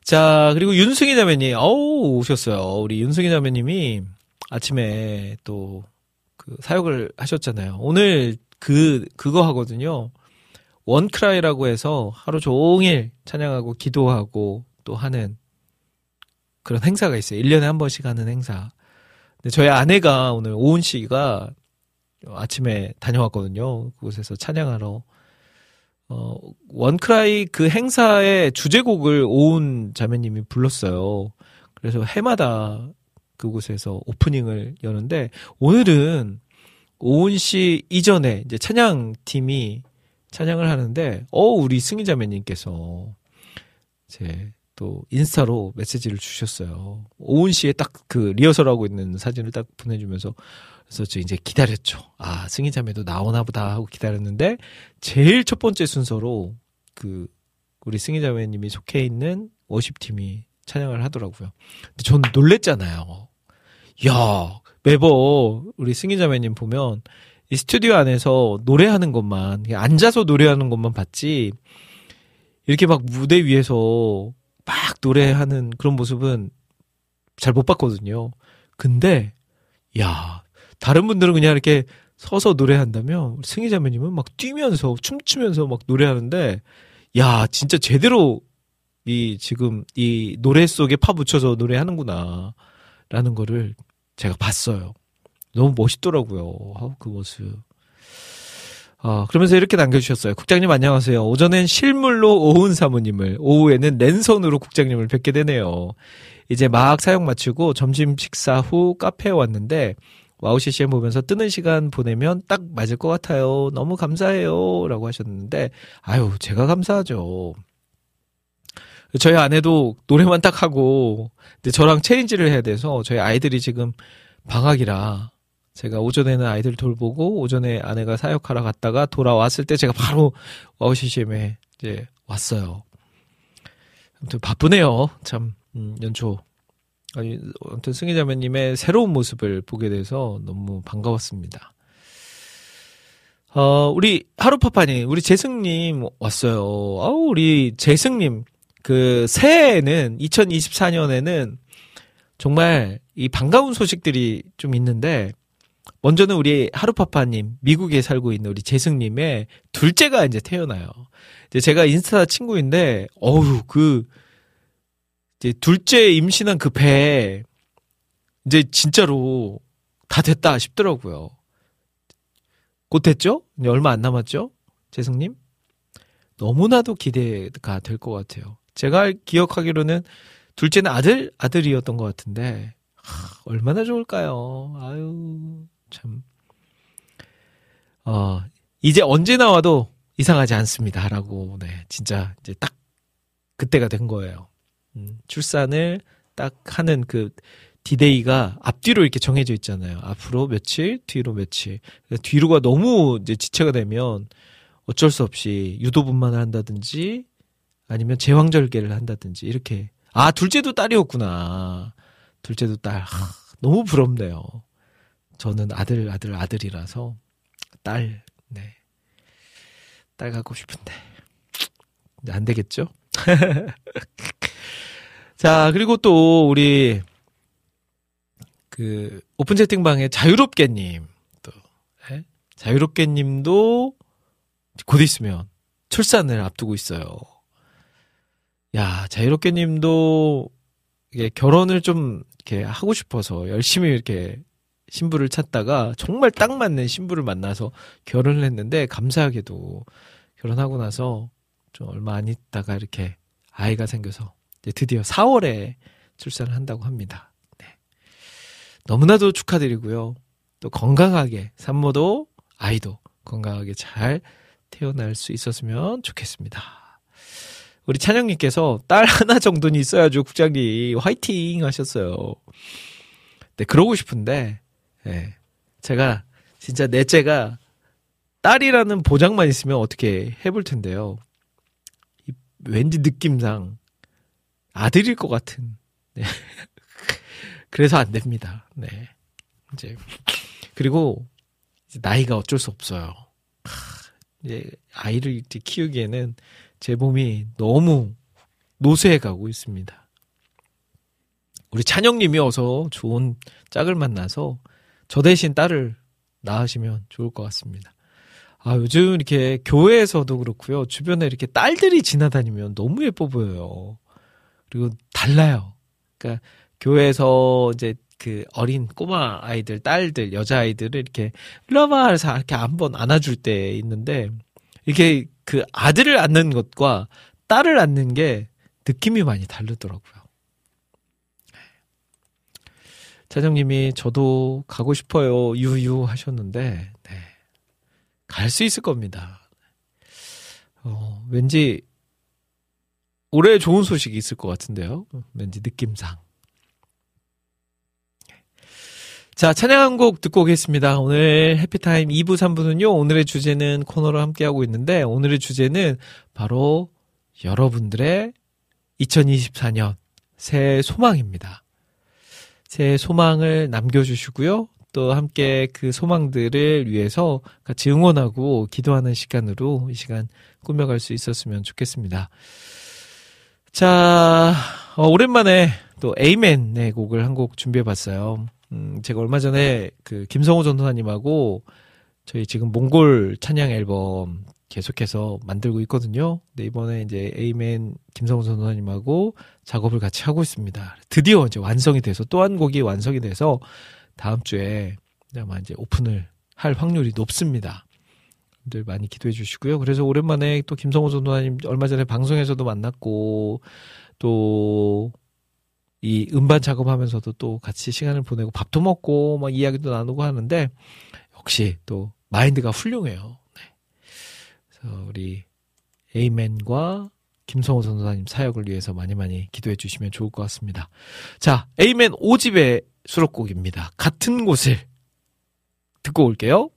자, 그리고 윤승희 자매님, 어우, 오셨어요. 우리 윤승희 자매님이 아침에 또 그 사역을 하셨잖아요. 오늘 그, 그거 하거든요. 원크라이라고 해서 하루 종일 찬양하고 기도하고 또 하는 그런 행사가 있어요. 1년에 한 번씩 하는 행사. 근데 저희 아내가 오늘 오은 씨가 아침에 다녀왔거든요. 그곳에서 찬양하러. 어, 원크라이 그 행사의 주제곡을 오은 자매님이 불렀어요. 그래서 해마다 그곳에서 오프닝을 여는데 오늘은 오은 씨 이전에 이제 찬양 팀이 찬양을 하는데 어 우리 승희 자매님께서 제 또 인스타로 메시지를 주셨어요. 오은 씨의 딱 그 리허설하고 있는 사진을 딱 보내주면서 그래서 저 이제 기다렸죠. 아 승희 자매도 나오나 보다 하고 기다렸는데 제일 첫 번째 순서로 그 우리 승희 자매님이 속해 있는 워십 팀이 찬양을 하더라고요. 근데 전 놀랬잖아요. 야 매번 우리 승희 자매님 보면 이 스튜디오 안에서 노래하는 것만 앉아서 노래하는 것만 봤지 이렇게 막 무대 위에서 막 노래하는 그런 모습은 잘 못 봤거든요. 근데 야 다른 분들은 그냥 이렇게 서서 노래한다면 승희 자매님은 막 뛰면서 춤추면서 막 노래하는데 야 진짜 제대로 이 지금 이 노래 속에 파묻혀서 노래하는구나 라는 거를 제가 봤어요. 너무 멋있더라고요. 아우, 그 모습. 아, 그러면서 이렇게 남겨주셨어요. 국장님 안녕하세요. 오전엔 실물로 오은 사모님을, 오후에는 랜선으로 국장님을 뵙게 되네요. 이제 막 사역 마치고 점심 식사 후 카페에 왔는데, 와우 CCM 보면서 뜨는 시간 보내면 딱 맞을 것 같아요. 너무 감사해요. 라고 하셨는데, 아유, 제가 감사하죠. 저희 아내도 노래만 딱 하고 근데 저랑 change를 해야 돼서 저희 아이들이 지금 방학이라 제가 오전에는 아이들 돌보고 오전에 아내가 사역하러 갔다가 돌아왔을 때 제가 바로 와우 CCM에 이제 왔어요. 아무튼 바쁘네요. 참 음, 연초. 아니 아무튼 승희 자매님의 새로운 모습을 보게 돼서 너무 반가웠습니다. 어, 우리 하루파파님, 우리 재승님 왔어요. 아우, 우리 재승님, 그, 새해에는, 2024년에는 정말 이 반가운 소식들이 좀 있는데, 먼저는 우리 하루파파님, 미국에 살고 있는 우리 재승님의 둘째가 이제 태어나요. 이제 제가 인스타 친구인데, 어우, 그, 이제 둘째 임신한 그 배에, 이제 진짜로 다 됐다 싶더라고요. 곧 됐죠? 얼마 안 남았죠? 재승님? 너무나도 기대가 될 것 같아요. 제가 기억하기로는 둘째는 아들, 아들이었던 것 같은데, 하, 얼마나 좋을까요? 아유, 참. 어, 이제 언제 나와도 이상하지 않습니다. 라고, 네, 진짜 이제 딱 그때가 된 거예요. 음, 출산을 딱 하는 그 디데이가 앞뒤로 이렇게 정해져 있잖아요. 앞으로 며칠, 뒤로 며칠. 뒤로가 너무 이제 지체가 되면 어쩔 수 없이 유도분만을 한다든지 아니면 제왕절개를 한다든지 이렇게 아 둘째도 딸이었구나. 둘째도 딸. 하, 너무 부럽네요. 저는 아들 아들 아들이라서 딸 네. 딸 갖고 싶은데 안 되겠죠? 자, 그리고 또 우리 그 오픈 채팅방에 자유롭게 님 또 예? 자유롭게 님도 곧 있으면 출산을 앞두고 있어요. 야 자유롭게 님도 이게 결혼을 좀 이렇게 하고 싶어서 열심히 이렇게 신부를 찾다가 정말 딱 맞는 신부를 만나서 결혼을 했는데 감사하게도 결혼하고 나서 좀 얼마 안 있다가 이렇게 아이가 생겨서 드디어 4월에 출산을 한다고 합니다. 네. 너무나도 축하드리고요. 또 건강하게 산모도 아이도 건강하게 잘 태어날 수 있었으면 좋겠습니다. 우리 찬영님께서 딸 하나 정도는 있어야죠, 국장님. 화이팅 하셨어요. 네, 그러고 싶은데, 예. 제가 진짜 넷째가 딸이라는 보장만 있으면 어떻게 해볼 텐데요. 이- 왠지 느낌상 아들일 것 같은. 네. 그래서 안 됩니다. 네. 이제 그리고 이제 나이가 어쩔 수 없어요. 하, 이제 아이를 이렇게 키우기에는 제 몸이 너무 노쇠해 가고 있습니다. 우리 찬영님이 어서 좋은 짝을 만나서 저 대신 딸을 낳으시면 좋을 것 같습니다. 아, 요즘 이렇게 교회에서도 그렇고요. 주변에 이렇게 딸들이 지나다니면 너무 예뻐 보여요. 그리고 달라요. 그러니까 교회에서 이제 그 어린 꼬마 아이들, 딸들, 여자아이들을 이렇게 러봐 해서 이렇게 한번 안아줄 때 있는데 이게 그 아들을 안는 것과 딸을 안는 게 느낌이 많이 다르더라고요. 차장님이 저도 가고 싶어요. 유유 하셨는데, 네. 갈 수 있을 겁니다. 어, 왠지 올해 좋은 소식이 있을 것 같은데요. 왠지 느낌상. 자, 찬양 한 곡 듣고 오겠습니다. 오늘 해피타임 2부, 3부는요, 오늘의 주제는 코너로 함께하고 있는데, 오늘의 주제는 바로 여러분들의 2024년 새해 소망입니다. 새해 소망을 남겨주시고요. 또 함께 그 소망들을 위해서 같이 응원하고 기도하는 시간으로 이 시간 꾸며갈 수 있었으면 좋겠습니다. 자, 어, 오랜만에 또 에이맨의 곡을 한 곡 준비해 봤어요. 음, 제가 얼마 전에 그 김성호 전도사님하고 저희 지금 몽골 찬양 앨범 계속해서 만들고 있거든요. 근데 이번에 이제 에이맨 김성호 전도사님하고 작업을 같이 하고 있습니다. 드디어 이제 완성이 돼서 또 한 곡이 완성이 돼서 다음 주에 아마 이제 오픈을 할 확률이 높습니다. 들 많이 기도해 주시고요. 그래서 오랜만에 또 김성호 전도사님 얼마 전에 방송에서도 만났고 또 이 음반 작업하면서도 또 같이 시간을 보내고 밥도 먹고 막 이야기도 나누고 하는데 역시 또 마인드가 훌륭해요. 네. 그래서 우리 에이맨과
김성호 전도사님 사역을 위해서 많이 많이 기도해 주시면 좋을 것 같습니다. 자, 에이맨 5집의 수록곡입니다. 같은 곳을 듣고 올게요.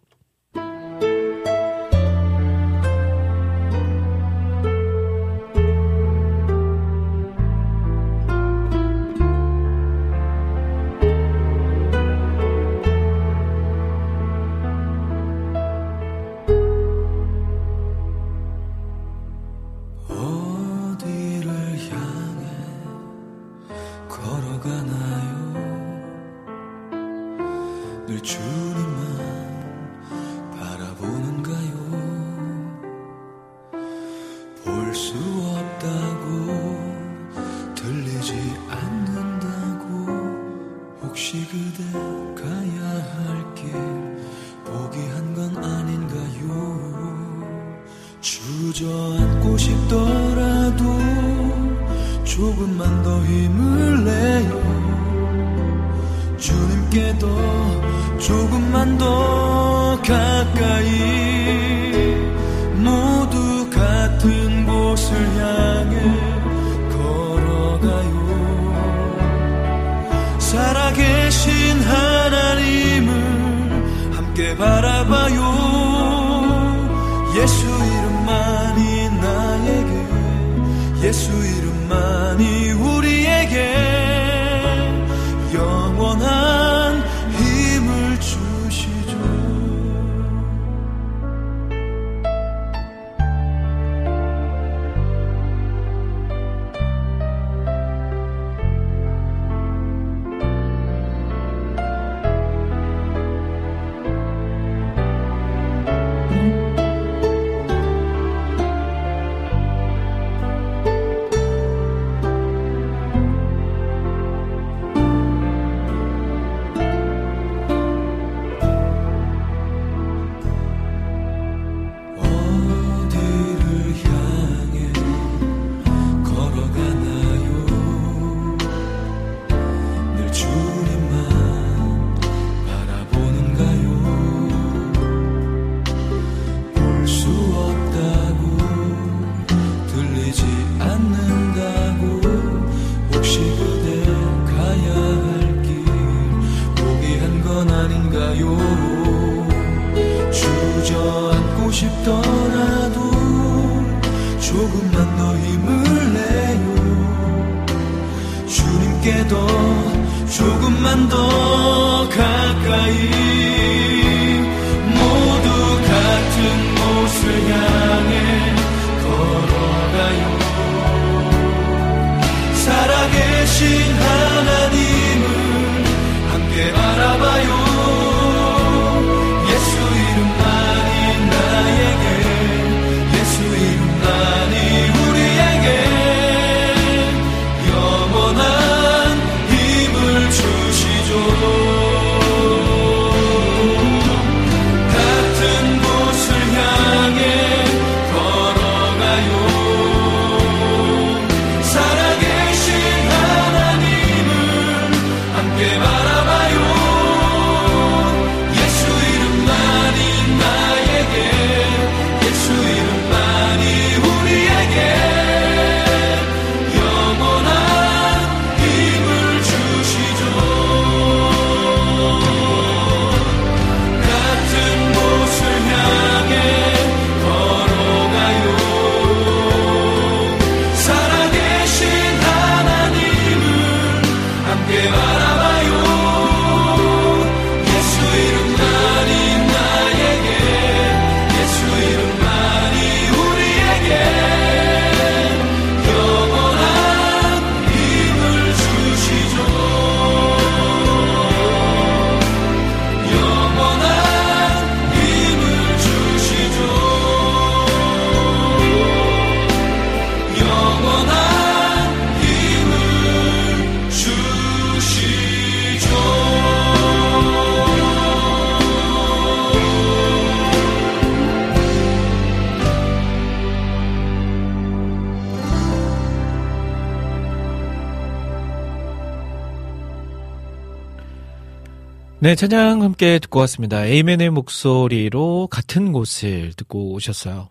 네, 찬양 함께 듣고 왔습니다. 에이맨의 목소리로 같은 곳을 듣고 오셨어요.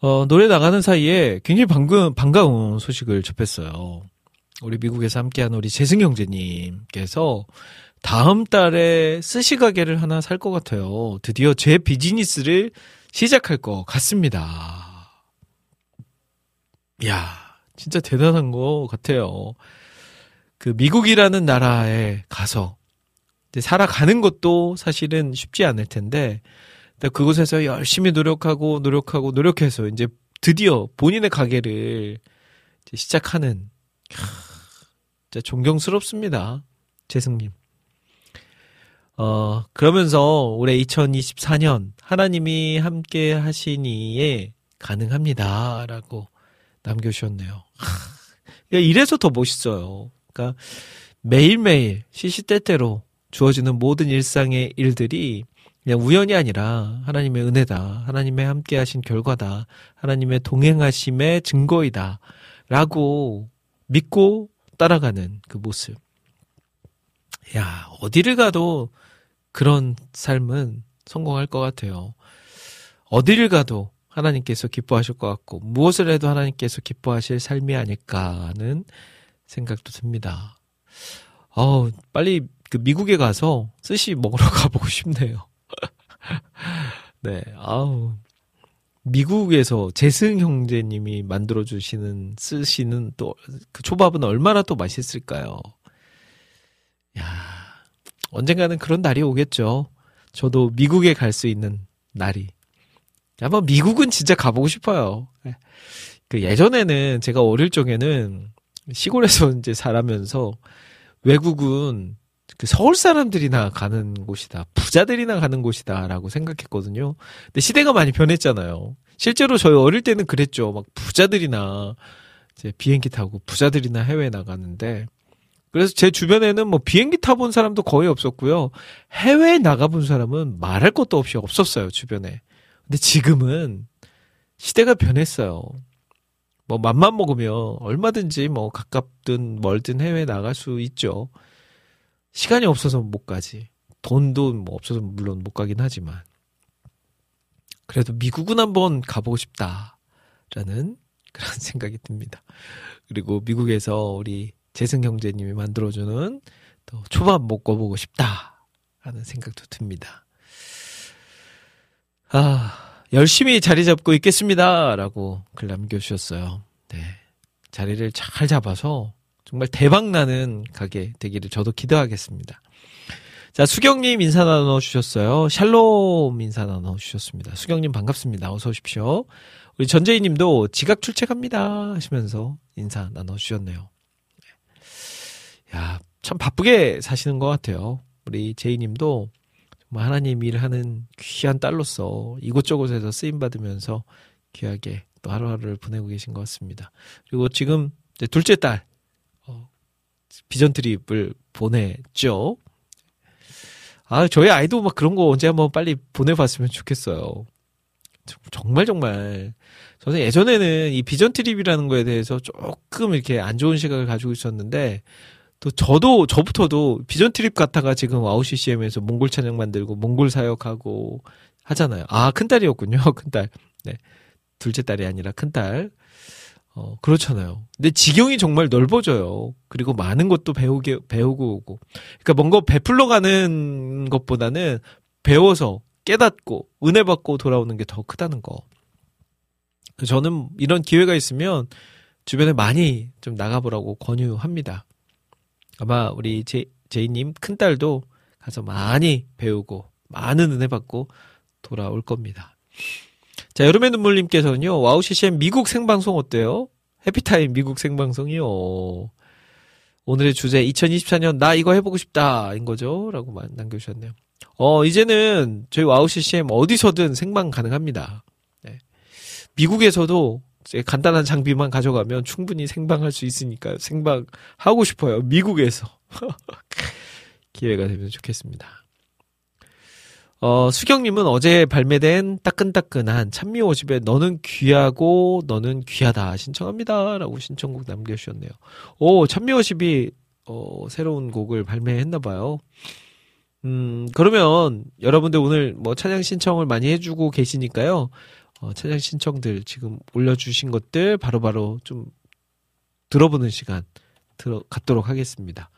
어, 노래 나가는 사이에 굉장히 방금, 반가운 소식을 접했어요. 우리 미국에서 함께한 우리 재승 형제님께서 다음 달에 스시 가게를 하나 살 것 같아요. 드디어 제 비즈니스를 시작할 것 같습니다. 이야, 진짜 대단한 것 같아요. 그 미국이라는 나라에 가서 살아가는 것도 사실은 쉽지 않을 텐데 그곳에서 열심히 노력하고 노력하고 노력해서 이제 드디어 본인의 가게를 시작하는 캬, 진짜 존경스럽습니다. 재승님. 어, 그러면서 올해 2024년 하나님이 함께 하시니에 가능합니다. 라고 남겨주셨네요. 그러니까 이래서 더 멋있어요. 그러니까 매일매일 시시때때로 주어지는 모든 일상의 일들이 그냥 우연이 아니라 하나님의 은혜다. 하나님의 함께 하신 결과다. 하나님의 동행하심의 증거이다. 라고 믿고 따라가는 그 모습. 야, 어디를 가도 그런 삶은 성공할 것 같아요. 어디를 가도 하나님께서 기뻐하실 것 같고, 무엇을 해도 하나님께서 기뻐하실 삶이 아닐까 하는 생각도 듭니다. 어우, 빨리 그 미국에 가서 스시 먹으러 가보고 싶네요. 네, 아우. 미국에서 재승 형제님이 만들어주시는 스시는 또, 그 초밥은 얼마나 또 맛있을까요? 야 언젠가는 그런 날이 오겠죠. 저도 미국에 갈 수 있는 날이. 한번 미국은 진짜 가보고 싶어요. 네. 그 예전에는 제가 어릴 적에는 시골에서 이제 살아면서 외국은 그 서울 사람들이나 가는 곳이다. 부자들이나 가는 곳이다라고 생각했거든요. 근데 시대가 많이 변했잖아요. 실제로 저희 어릴 때는 그랬죠. 막 부자들이나 이제 비행기 타고 부자들이나 해외 나가는데 그래서 제 주변에는 뭐 비행기 타본 사람도 거의 없었고요. 해외에 나가본 사람은 말할 것도 없이 없었어요, 주변에. 근데 지금은 시대가 변했어요. 뭐 맘만 먹으면 얼마든지 뭐 가깝든 멀든 해외 나갈 수 있죠. 시간이 없어서 못 가지. 돈도 뭐 없어서 물론 못 가긴 하지만. 그래도 미국은 한번 가보고 싶다라는 그런 생각이 듭니다. 그리고 미국에서 우리 재승 형제님이 만들어주는 또 초밥 먹어보고 싶다 하는 생각도 듭니다. 아, 열심히 자리 잡고 있겠습니다. 라고 글 남겨주셨어요. 네. 자리를 잘 잡아서 정말 대박나는 가게 되기를 저도 기대하겠습니다. 자, 수경님 인사 나눠 주셨어요. 샬롬 인사 나눠 주셨습니다. 수경님 반갑습니다. 어서 오십시오. 우리 전재희 님도 지각 출첵합니다. 하시면서 인사 나눠 주셨네요. 야, 참 바쁘게 사시는 것 같아요. 우리 제이 님도 하나님 일을 하는 귀한 딸로서 이곳저곳에서 쓰임 받으면서 귀하게 또 하루하루를 보내고 계신 것 같습니다. 그리고 지금 둘째 딸, 어, 비전 트립을 보냈죠. 아, 저희 아이도 막 그런 거 언제 한번 빨리 보내봤으면 좋겠어요. 정말 정말 저는 예전에는 이 vision trip이라는 거에 대해서 조금 이렇게 안 좋은 시각을 가지고 있었는데 또 저도 저부터도 vision trip 갔다가 지금 와우 CCM에서 몽골 찬양 만들고 몽골 사역하고 하잖아요. 아, 큰 딸이었군요. 큰 딸. 네. 둘째 딸이 아니라 큰 딸. 어, 그렇잖아요. 근데 지경이 정말 넓어져요. 그리고 많은 것도 배우게, 배우고 오고. 그러니까 뭔가 베풀러 가는 것보다는 배워서 깨닫고 은혜 받고 돌아오는 게 더 크다는 거. 저는 이런 기회가 있으면 주변에 많이 좀 나가보라고 권유합니다. 아마 우리 제, 제이님 큰딸도 가서 많이 배우고 많은 은혜 받고 돌아올 겁니다. 자, 여름의 눈물님께서는요, 와우 CCM 미국 생방송 어때요? 해피타임 미국 생방송이요. 오늘의 주제 2024년 나 이거 해보고 싶다인 거죠? 라고 만- 남겨주셨네요. 어, 이제는 저희 와우 CCM 어디서든 생방 가능합니다. 네. 미국에서도 간단한 장비만 가져가면 충분히 생방할 수 있으니까 생방 하고 싶어요. 미국에서. 기회가 되면 좋겠습니다. 어, 수경님은 어제 발매된 따끈따끈한 찬미워십에 너는 귀하고 너는 귀하다 신청합니다. 라고 신청곡 남겨주셨네요. 오, 찬미워십이, 어, 새로운 곡을 발매했나봐요. 음, 그러면 여러분들 오늘 뭐 찬양 신청을 많이 해주고 계시니까요. 어, 찬양 신청들 지금 올려주신 것들 바로바로 바로 좀 들어보는 시간 들어, 갖도록 하겠습니다.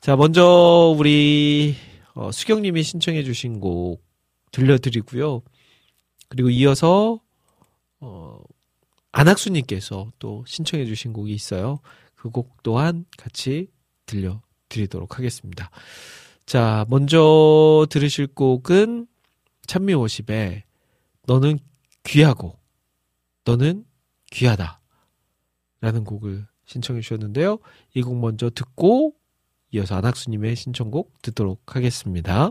자, 먼저 우리 어, 수경님이 신청해 주신 곡 들려드리고요. 그리고 이어서 어, 안학수님께서 또 신청해 주신 곡이 있어요. 그 곡 또한 같이 들려드리도록 하겠습니다. 자, 먼저 들으실 곡은 찬미오십의 너는 귀하고 너는 귀하다 라는 곡을 신청해 주셨는데요. 이 곡 먼저 듣고 이어서 안학수님의 신청곡 듣도록
하겠습니다.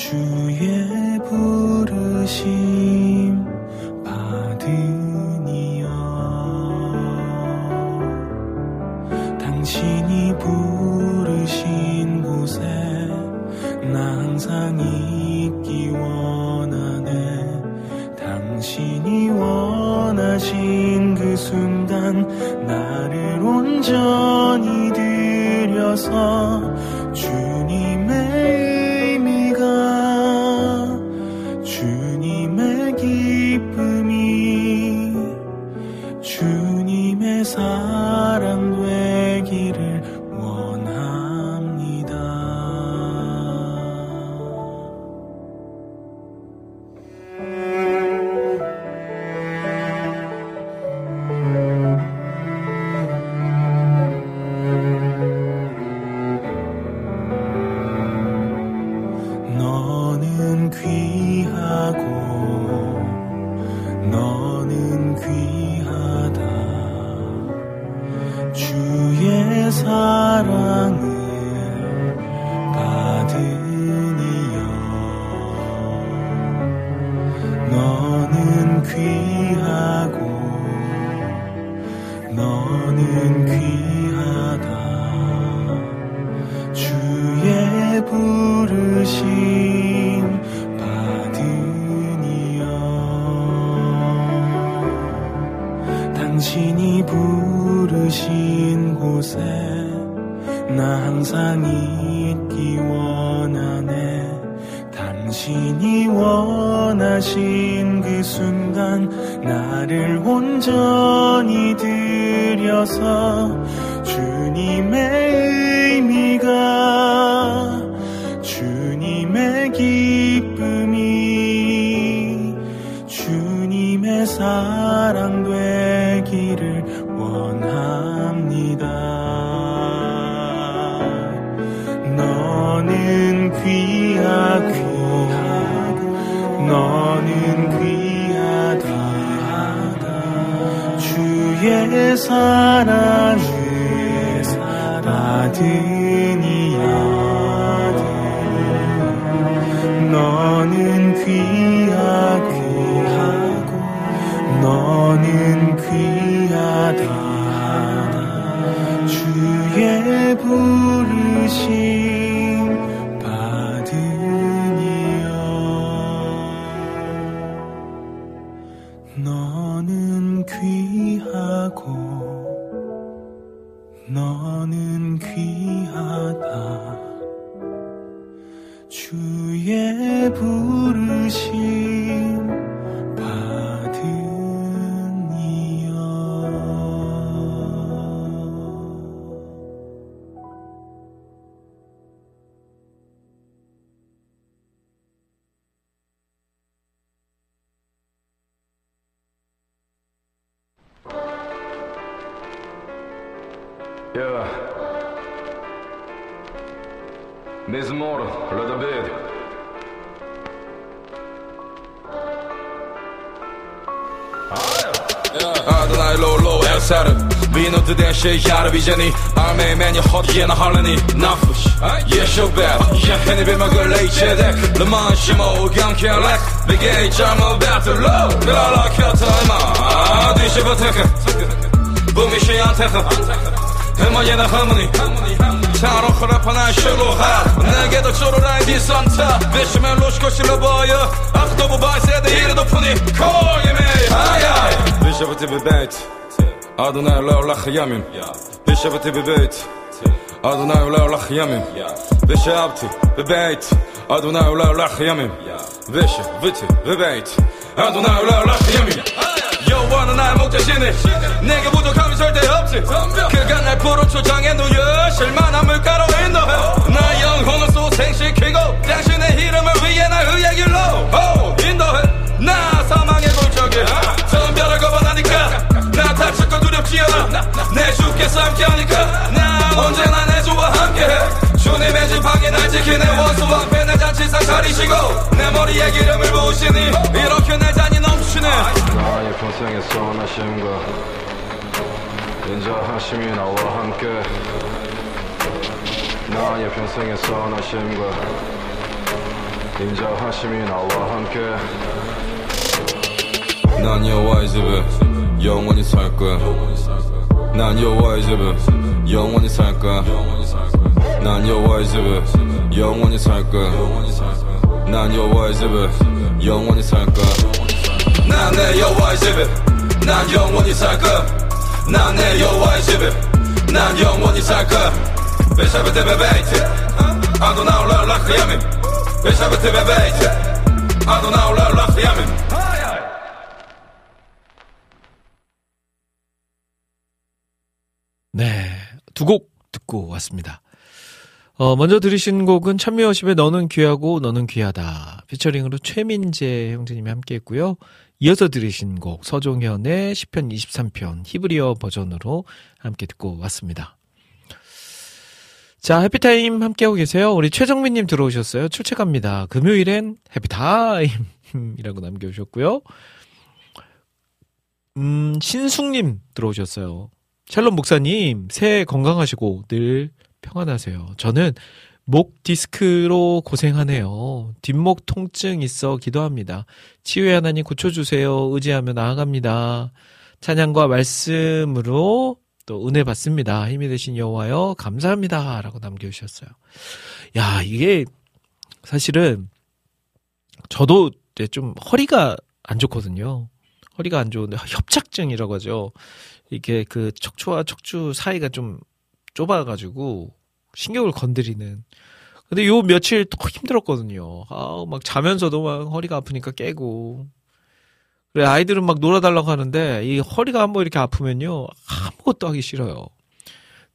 주의 부르심.
비노트 대시 야르 비자니 아메 메뉴 헛기에나 할레니 나푸시 Yeah so bad Yeah henni 비 먹을 레이체덱 르만 시모 경케렉 비게이 잠을 배틀로 빌라라 켜타이마 뒤집어 테크 부미 אדוני עולה עולה חיימים ישבתי בבית אדוני עולה עולה חיימים ושאבתי בבית אדוני עולה עולה חיימים ושאבתי בבית אדוני עולה עולה חיימים 여호와는 나의 목자시니 내게 부족함이 절대 없지 그가 날 부르쳐 장애누여 실만함을 가로에 인도해 나의 영혼을 소생시키고 당신의 이름을 위해 나 의의 길로 인도해 나 사망의 골짜기 전별을 거봐 두렵지 않아 내 주께서 함께하니까 나 언제나 내 주와 함께해. 주님의 지팡이 날 지키네. 원수 앞에 내 잔치상 차리시고 내 머리에 기름을 부으시니 이렇게 내 잔이 넘치네.
나의 평생의 선하심과 인자하심이 나와 함께 나의 평생의 선하심과 인자하심이 나와 함께.
난 여호와의 집에 영원히 살 거야 난 여호와의 집에 영원히 살 거야 난 여호와의 집에 영원히 살 거야 난 여호와의 집에 영원히 살 거야 난내 여호와의 집에 난 영원히 살 거야 난내 여호와의 집에 난 영원히 살 거야 ושבתי בבית אדוני לאורך ימים ושבתי בבית אדוני לאורך ימים
네. 두 곡 듣고 왔습니다. 어, 먼저 들으신 곡은 참여하십의 너는 귀하고 너는 귀하다. 피처링으로 최민재 형제님이 함께 했고요. 이어서 들으신 곡 서종현의 시편 23편 히브리어 버전으로 함께 듣고 왔습니다. 자, 해피타임 함께하고 계세요. 우리 최정민님 들어오셨어요. 출첵합니다. 금요일엔 해피타임이라고 남겨주셨고요. 음, 신숙님 들어오셨어요. 샬롬 목사님, 새해 건강하시고 늘 평안하세요. 저는 목 디스크로 고생하네요. 뒷목 통증 있어 기도합니다. 치유의 하나님 고쳐주세요. 의지하며 나아갑니다. 찬양과 말씀으로 또 은혜 받습니다. 힘이 되신 여호와여 감사합니다. 라고 남겨주셨어요. 야, 이게 사실은 저도 좀 허리가 안 좋거든요. 허리가 안 좋은데 협착증이라고 하죠. 이게 그 척추와 척추 사이가 좀 좁아가지고 신경을 건드리는. 근데 요 며칠 더 힘들었거든요. 아, 막 자면서도 막 허리가 아프니까 깨고. 그래, 아이들은 막 놀아달라고 하는데, 이 허리가 한번 이렇게 아프면요, 아무것도 하기 싫어요.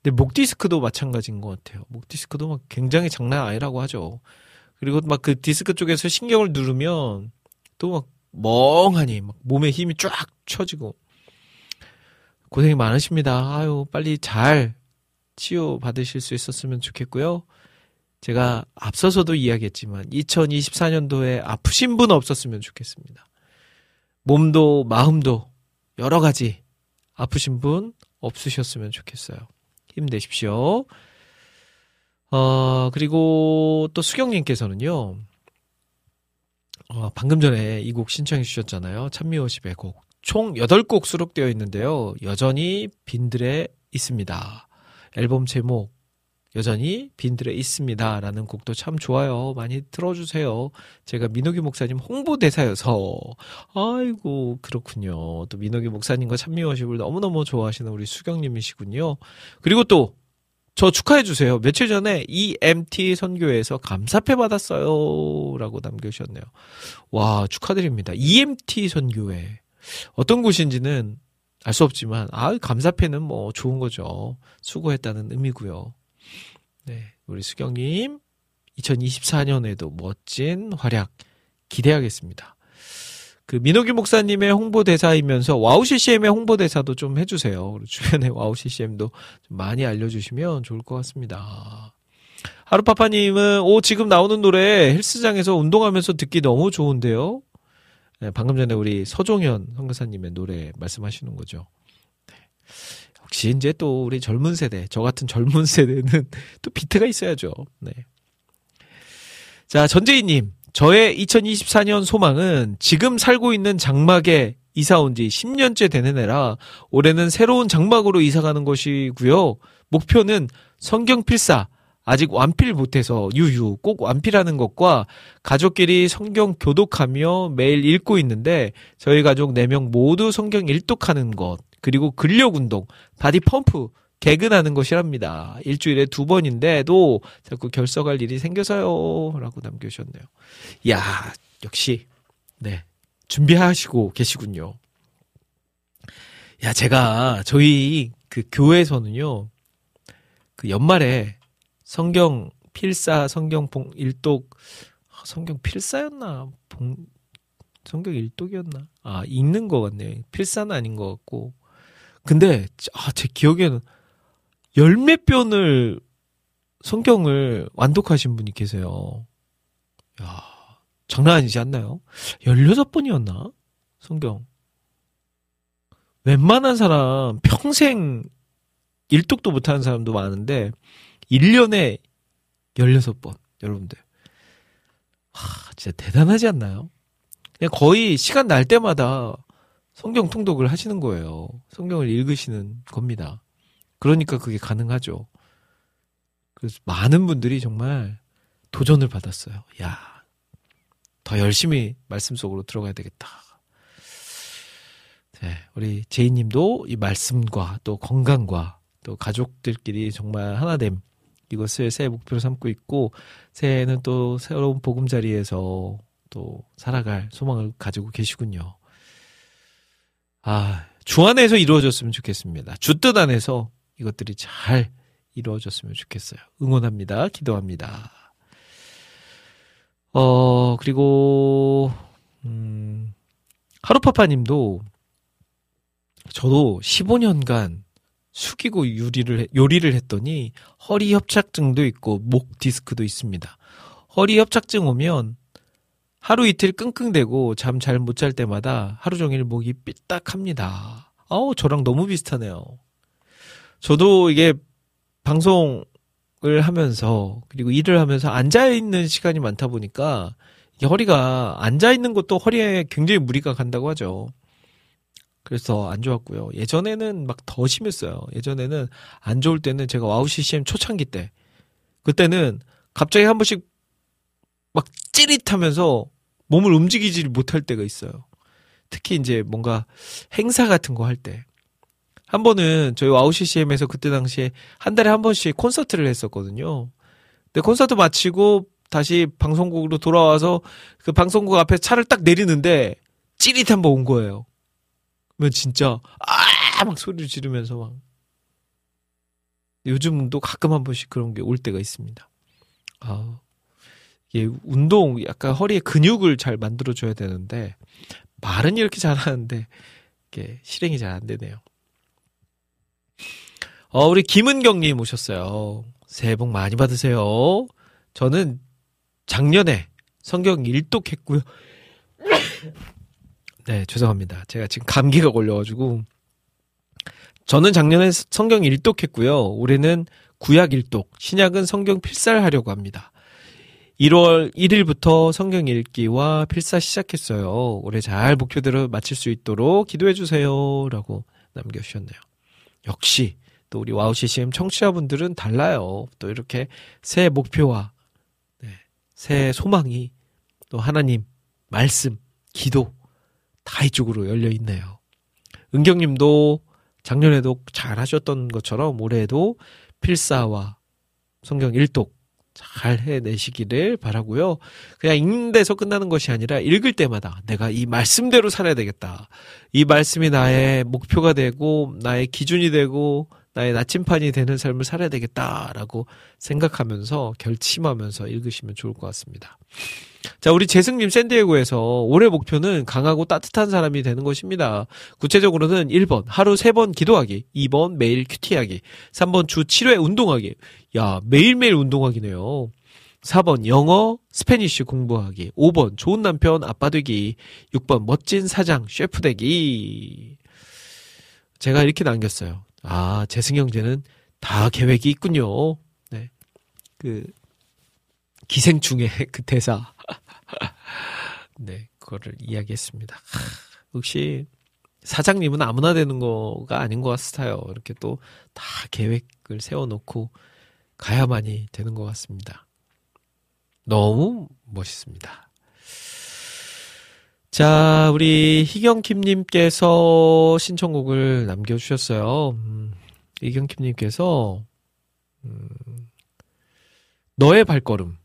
근데 목 디스크도 마찬가지인 것 같아요. 목 디스크도 막 굉장히 장난 아니라고 하죠. 그리고 막 그 디스크 쪽에서 신경을 누르면, 또 막 멍하니, 막 몸에 힘이 쫙 쳐지고. 고생이 많으십니다. 아유, 빨리 잘 치유 받으실 수 있었으면 좋겠고요. 제가 앞서서도 이야기했지만 2024년도에 아프신 분 없었으면 좋겠습니다. 몸도 마음도 여러 가지 아프신 분 없으셨으면 좋겠어요. 힘내십시오. 어, 그리고 또 수경님께서는요, 어, 방금 전에 이 곡 신청해 주셨잖아요. 찬미호십의 곡. 총 8곡 수록되어 있는데요. 여전히 빈들에 있습니다. 앨범 제목 여전히 빈들에 있습니다. 라는 곡도 참 좋아요. 많이 틀어주세요. 제가 민호기 목사님 홍보대사여서, 아이고, 그렇군요. 또 민호기 목사님과 찬미워십을 너무너무 좋아하시는 우리 수경님이시군요. 그리고 또, 저 축하해주세요. 며칠 전에 EMT 선교회에서 감사패 받았어요. 라고 남겨주셨네요. 와, 축하드립니다. EMT 선교회. 어떤 곳인지는 알 수 없지만, 아, 감사패는 뭐 좋은 거죠. 수고했다는 의미고요. 네, 우리 수경님 2024년에도 멋진 활약 기대하겠습니다. 그 민호기 목사님의 홍보대사이면서 WOW CCM의 홍보대사도 좀 해주세요. 주변에 WOW CCM도 좀 많이 알려주시면 좋을 것 같습니다. 하루파파님은 오 지금 나오는 노래 헬스장에서 운동하면서 듣기 너무 좋은데요. 네, 방금 전에 우리 서종현 선교사님의 노래 말씀하시는 거죠. 네. 역시 이제 또 우리 젊은 세대, 저 같은 젊은 세대는 또 비트가 있어야죠. 네. 자, 전재희님. 저의 2024년 소망은 지금 살고 있는 장막에 이사 온 지 10년째 되는 애라 올해는 새로운 장막으로 이사 가는 것이고요. 목표는 성경 필사. 아직 완필 못해서 유유 꼭 완필하는 것과 가족끼리 성경 교독하며 매일 읽고 있는데 저희 가족 4명 모두 성경 일독하는 것 그리고 근력 운동 Body Pump 개근하는 것이랍니다. 일주일에 두 번인데도 자꾸 결석할 일이 생겨서요. 라고 남겨주셨네요. 야 역시, 네. 준비하시고 계시군요. 야, 제가, 저희 그 교회에서는요, 그 연말에 성경 필사, 성경 봉, 일독, 아, 성경 필사였나? 봉, 성경 일독이었나? 아, 읽는 것 같네요. 필사는 아닌 것 같고. 근데, 아, 제 기억에는 열몇 변을 성경을 완독하신 분이 계세요. 야, 장난 아니지 않나요? 16번이었나? 성경. 웬만한 사람 평생 일독도 못하는 사람도 많은데 1년에 16번. 여러분들. 하, 진짜 대단하지 않나요? 그냥 거의 시간 날 때마다 성경 통독을 하시는 거예요. 성경을 읽으시는 겁니다. 그러니까 그게 가능하죠. 그래서 많은 분들이 정말 도전을 받았어요. 야, 더 열심히 말씀 속으로 들어가야 되겠다. 네, 우리 제이님도 이 말씀과 또 건강과 또 가족들끼리 정말 하나 됨 이것을 새해 목표로 삼고 있고 새해에는 또 새로운 보금자리에서 또 살아갈 소망을 가지고 계시군요. 아, 주 안에서 이루어졌으면 좋겠습니다. 주 뜻 안에서 이것들이 잘 이루어졌으면 좋겠어요. 응원합니다. 기도합니다. 어, 그리고, 음, 하루파파 님도 저도 15년간 숙이고 요리를, 해- 요리를 했더니 허리 협착증도 있고 목 디스크도 있습니다. 허리 협착증 오면 하루 이틀 끙끙대고 잠 잘 못 잘 때마다 하루 종일 목이 삐딱합니다. 아우, 저랑 너무 비슷하네요. 저도 이게 방송을 하면서 그리고 일을 하면서 앉아 있는 시간이 많다 보니까 허리가 앉아 있는 것도 허리에 굉장히 무리가 간다고 하죠. 그래서 안 좋았고요. 예전에는 막 더 심했어요. 예전에는 안 좋을 때는 제가 WOW CCM 초창기 때 그때는 갑자기 한 번씩 막 찌릿하면서 몸을 움직이지 못할 때가 있어요. 특히 이제 뭔가 행사 같은 거 할 때. 한 번은 저희 WOW CCM에서 그때 당시에 한 달에 한 번씩 콘서트를 했었거든요. 근데 콘서트 마치고 다시 방송국으로 돌아와서 그 방송국 앞에 차를 딱 내리는데 찌릿 한번 온 거예요. 그러면 진짜 아 막 소리를 지르면서 막 요즘도 가끔 한 번씩 그런 게 올 때가 있습니다. 아 이게 운동 약간 허리에 근육을 잘 만들어 줘야 되는데 말은 이렇게 잘하는데 이게 실행이 잘 안 되네요. 어, 우리 김은경님 오셨어요. 새해 복 많이 받으세요. 저는 작년에 성경 일독 했고요. 네, 죄송합니다. 제가 지금 감기가 걸려가지고. 저는 작년에 성경 일독했고요. 올해는 구약 일독, 신약은 성경 필사를 하려고 합니다. 1월 1일부터 성경 읽기와 필사 시작했어요. 올해 잘 목표대로 마칠 수 있도록 기도해 주세요. 라고 남겨주셨네요. 역시 또 우리 WOW CCM 청취자분들은 달라요. 또 이렇게 새 목표와 네, 새 소망이 또 하나님 말씀, 기도 다 이쪽으로 열려 있네요. 은경님도 작년에도 잘 하셨던 것처럼 올해에도 필사와 성경 일독 잘 해내시기를 바라고요. 그냥 읽는 데서 끝나는 것이 아니라 읽을 때마다 내가 이 말씀대로 살아야 되겠다. 이 말씀이 나의 목표가 되고 나의 기준이 되고 나의 나침판이 되는 삶을 살아야 되겠다라고 생각하면서 결심하면서 읽으시면 좋을 것 같습니다. 자, 우리 재승님 샌디에고에서 올해 목표는 강하고 따뜻한 사람이 되는 것입니다. 구체적으로는 1번, 하루 3번 기도하기. 2번, 매일 QT하기. 3번, 주 7회 운동하기. 야, 매일매일 운동하기네요. 4번, 영어, Spanish 공부하기. 5번, 좋은 남편, 아빠 되기. 6번, 멋진 사장, 셰프 되기. 제가 이렇게 남겼어요. 아, 재승형제는 다 계획이 있군요. 네. 그, 기생충의 그 대사. 네, 그거를 이야기했습니다. 하, 역시, 사장님은 아무나 되는 거가 아닌 것 같아요. 이렇게 또 다 계획을 세워놓고 가야만이 되는 것 같습니다. 너무 멋있습니다. 자, 우리 희경킴님께서 신청곡을 남겨주셨어요. 음, 희경킴님께서, 음, 너의 발걸음.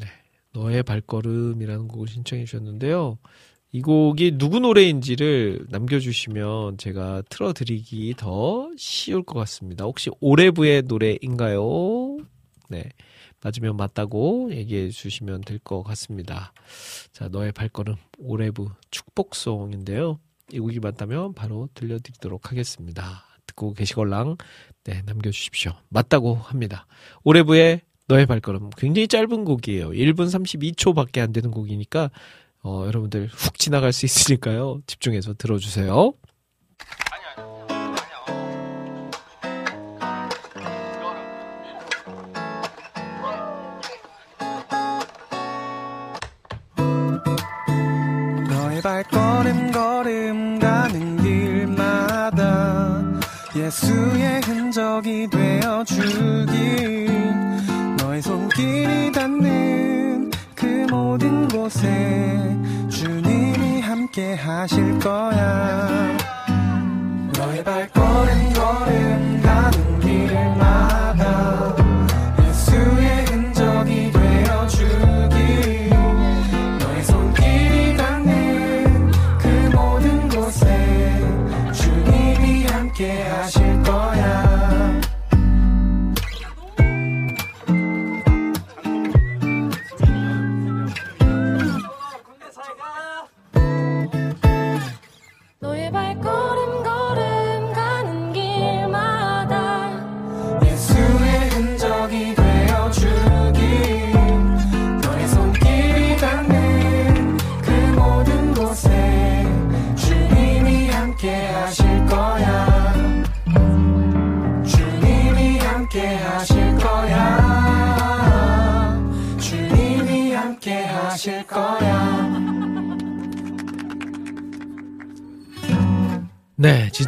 네. 너의 발걸음이라는 곡을 신청해 주셨는데요. 이 곡이 누구 노래인지를 남겨주시면 제가 틀어드리기 더 쉬울 것 같습니다. 혹시 오레브의 노래인가요? 네. 맞으면 맞다고 얘기해 주시면 될 것 같습니다. 자, 너의 발걸음 오레브 축복송인데요. 이 곡이 맞다면 바로 들려드리도록 하겠습니다. 듣고 계시걸랑 네, 남겨주십시오. 맞다고 합니다. 오레브의 너의 발걸음 굉장히 짧은 곡이에요. 1분 32초밖에 안 되는 곡이니까 어, 여러분들 훅 지나갈 수 있으니까요. 집중해서 들어주세요.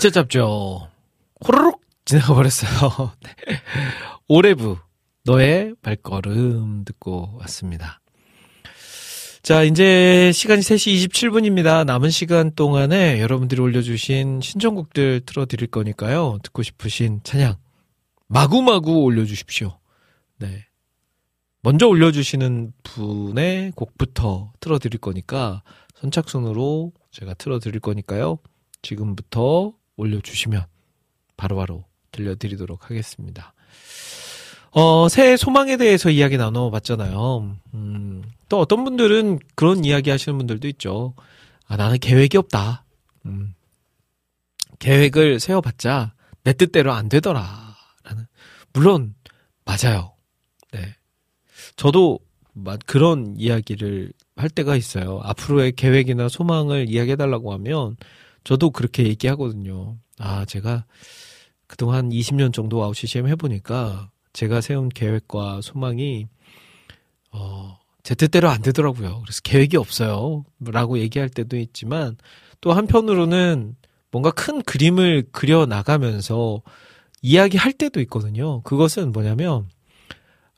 진짜 짧죠. 호로록 지나가 버렸어요. 네. 오레브 너의 발걸음 듣고 왔습니다. 자, 이제 시간이 3시 27분입니다. 남은 시간 동안에 여러분들이 올려주신 신청곡들 틀어드릴 거니까요. 듣고 싶으신 찬양 마구마구 올려주십시오. 네. 먼저 올려주시는 분의 곡부터 틀어드릴 거니까 선착순으로 제가 틀어드릴 거니까요. 지금부터 올려주시면 바로바로 들려드리도록 하겠습니다. 어, 새해 소망에 대해서 이야기 나눠봤잖아요. 음, 또 어떤 분들은 그런 이야기 하시는 분들도 있죠. 아, 나는 계획이 없다. 음, 계획을 세워봤자 내 뜻대로 안 되더라. 라는. 물론, 맞아요. 네. 저도 마- 그런 이야기를 할 때가 있어요. 앞으로의 계획이나 소망을 이야기해달라고 하면 저도 그렇게 얘기하거든요. 아, 제가 그동안 20년 정도 아웃 CCM 해보니까 제가 세운 계획과 소망이, 어, 제 뜻대로 안 되더라고요. 그래서 계획이 없어요. 라고 얘기할 때도 있지만 또 한편으로는 뭔가 큰 그림을 그려 나가면서 이야기할 때도 있거든요. 그것은 뭐냐면,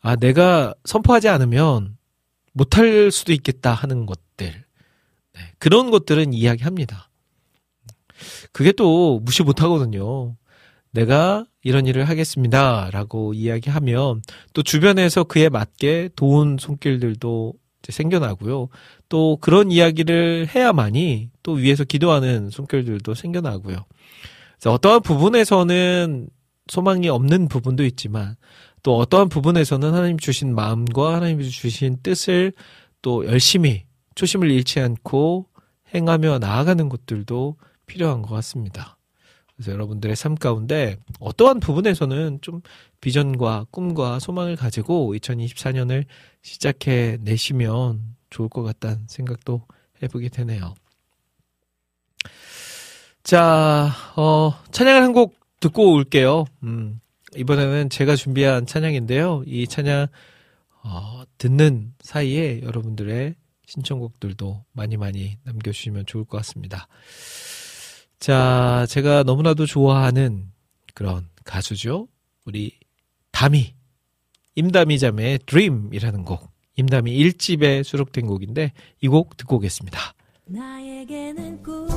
아, 내가 선포하지 않으면 못할 수도 있겠다 하는 것들. 네, 그런 것들은 이야기합니다. 그게 또 무시 못 하거든요. 내가 이런 일을 하겠습니다. 라고 이야기하면 또 주변에서 그에 맞게 도운 손길들도 생겨나고요. 또 그런 이야기를 해야만이 또 위에서 기도하는 손길들도 생겨나고요. 그래서 어떠한 부분에서는 소망이 없는 부분도 있지만 또 어떠한 부분에서는 하나님 주신 마음과 하나님 주신 뜻을 또 열심히 초심을 잃지 않고 행하며 나아가는 것들도 필요한 것 같습니다. 그래서 여러분들의 삶 가운데 어떠한 부분에서는 좀 비전과 꿈과 소망을 가지고 2024년을 시작해 내시면 좋을 것 같다는 생각도 해보게 되네요. 자, 어, 찬양을 한 곡 듣고 올게요. 음, 이번에는 제가 준비한 찬양인데요. 이 찬양, 어, 듣는 사이에 여러분들의 신청곡들도 많이 많이 남겨주시면 좋을 것 같습니다. 자, 제가 너무나도 좋아하는 그런 가수죠. 우리 다미, 임다미 자매의 Dream이라는 곡. 임다미 1집에 수록된 곡인데 이 곡 듣고 오겠습니다.
나에게는 꿈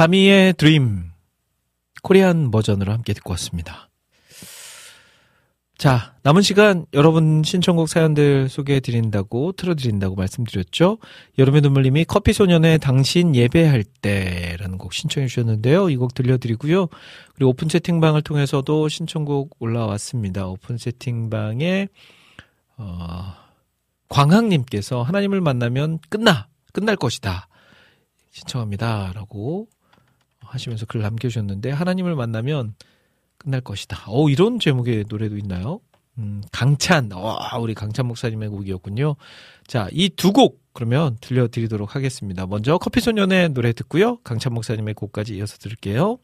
다미의 Dream Korean 버전으로 함께 듣고 왔습니다. 자, 남은 시간 여러분 신청곡 사연들 소개해 드린다고 틀어 드린다고 말씀드렸죠. 여름의 눈물님이 커피 소년의 당신 예배할 때라는 곡 신청해 주셨는데요. 이 곡 들려 드리고요. 그리고 오픈 채팅방을 통해서도 신청곡 올라왔습니다. 오픈 채팅방에 어 광학 님께서 하나님을 만나면 끝나 끝날 것이다. 신청합니다라고 하시면서 글 남겨주셨는데 하나님을 만나면 끝날 것이다. 어 이런 제목의 노래도 있나요? 음, 강찬, 와 우리 강찬 목사님의 곡이었군요. 자, 이 두 곡 그러면 들려드리도록 하겠습니다. 먼저 커피 소년의 노래 듣고요. 강찬 목사님의 곡까지 이어서 들을게요.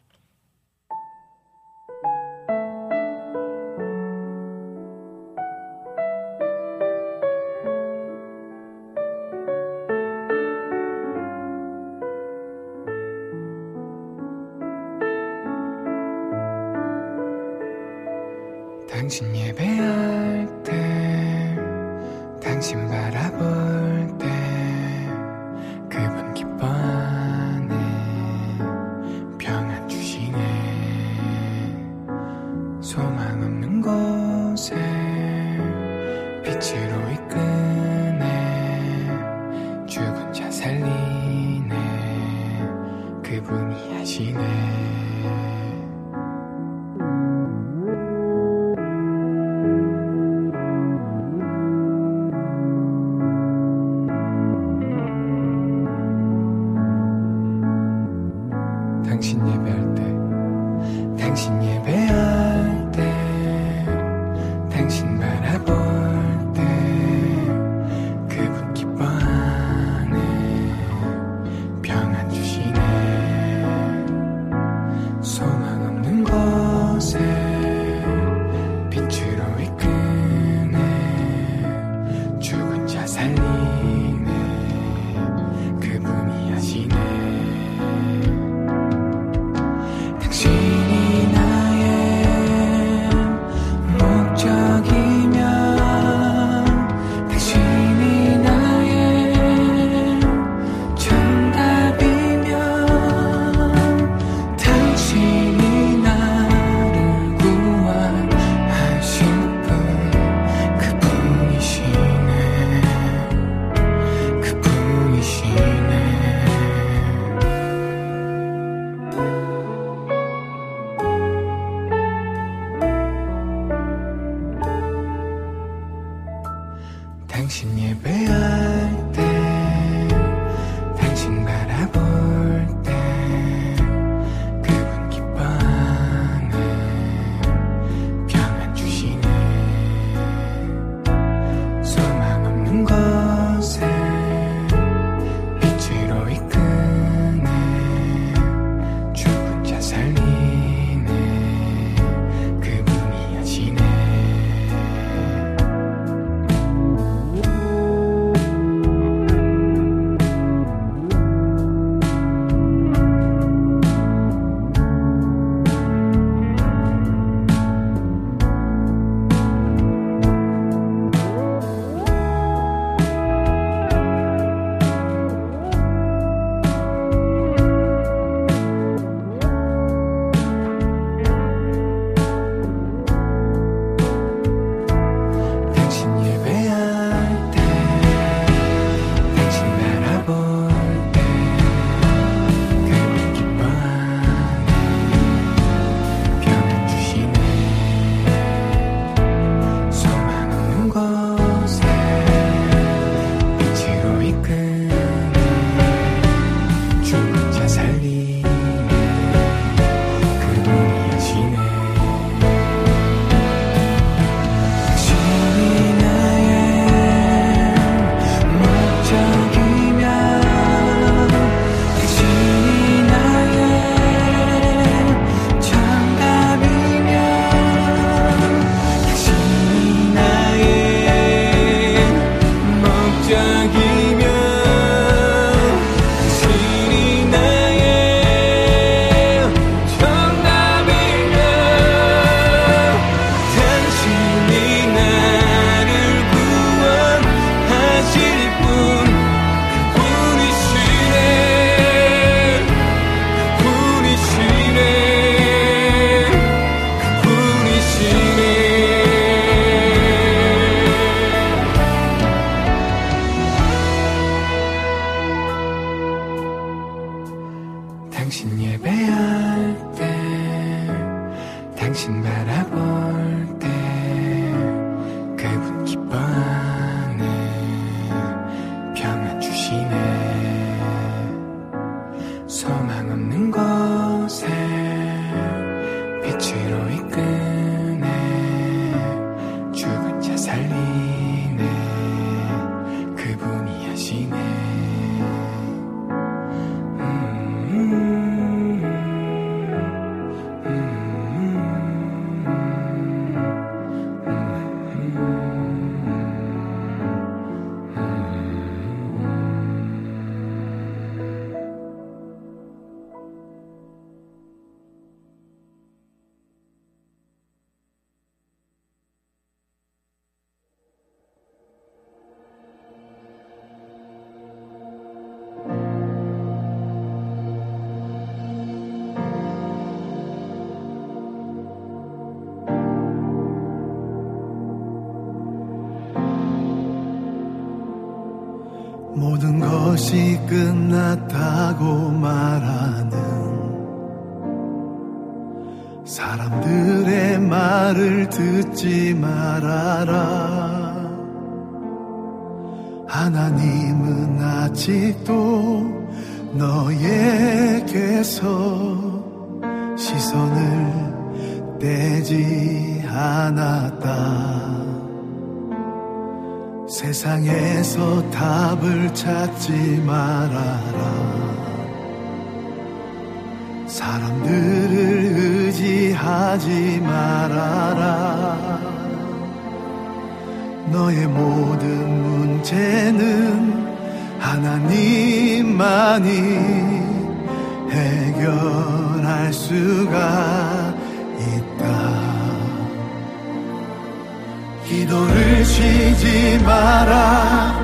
기도를 쉬지 마라.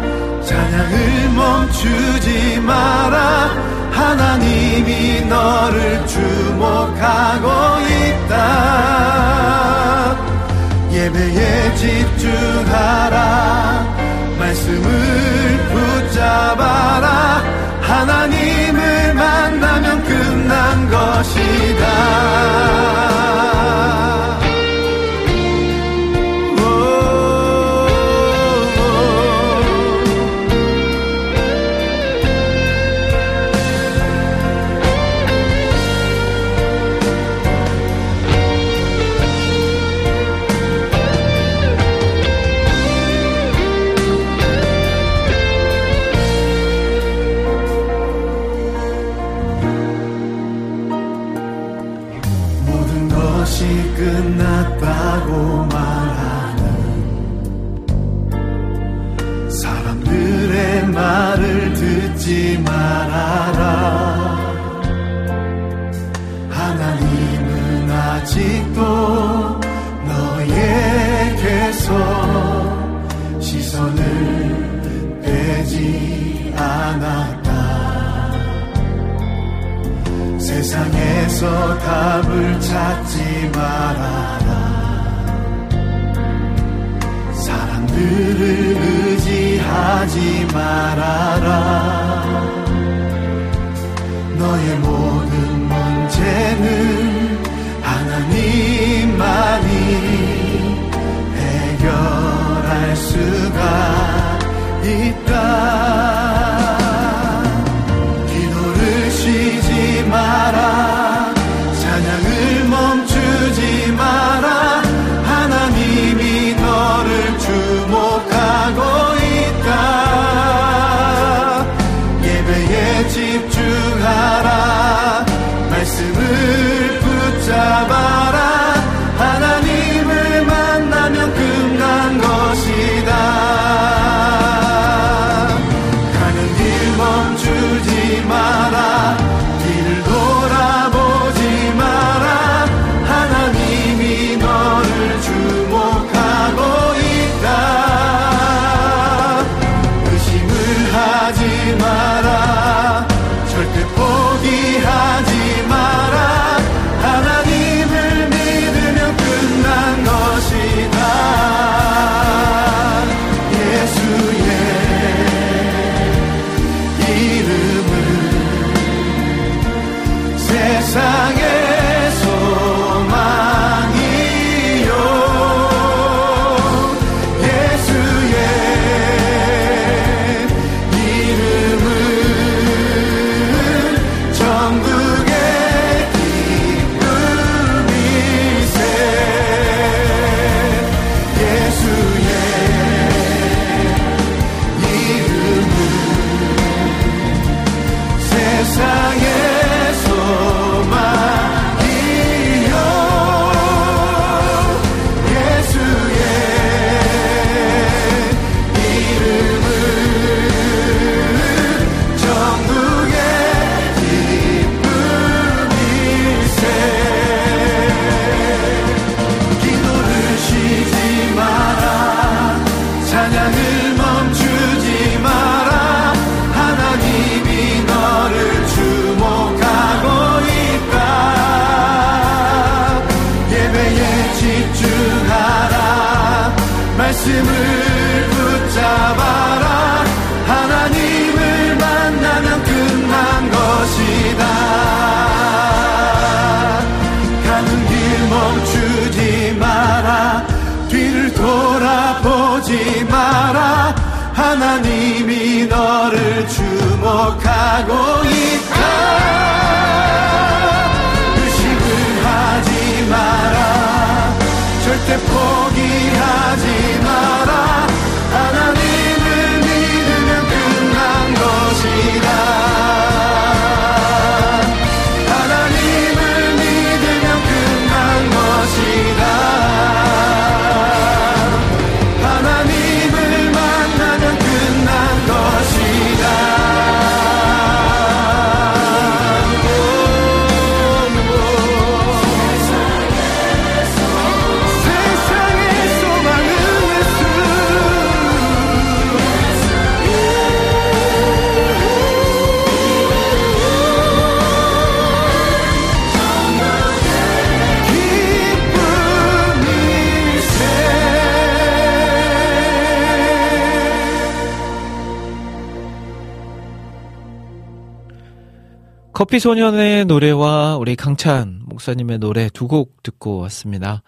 찬양을 멈추지 마라. 하나님이 너를 주목하고 있다. 예배에 집중하라. 말씀을 붙잡아라. 하나님을 만나면 끝난 것이다. 하지 말아라. 너의 모든 문제는 하나님만이 해결할 수가 있다.
커피 소년의 노래와 우리 강찬 목사님의 노래 두 곡 듣고 왔습니다.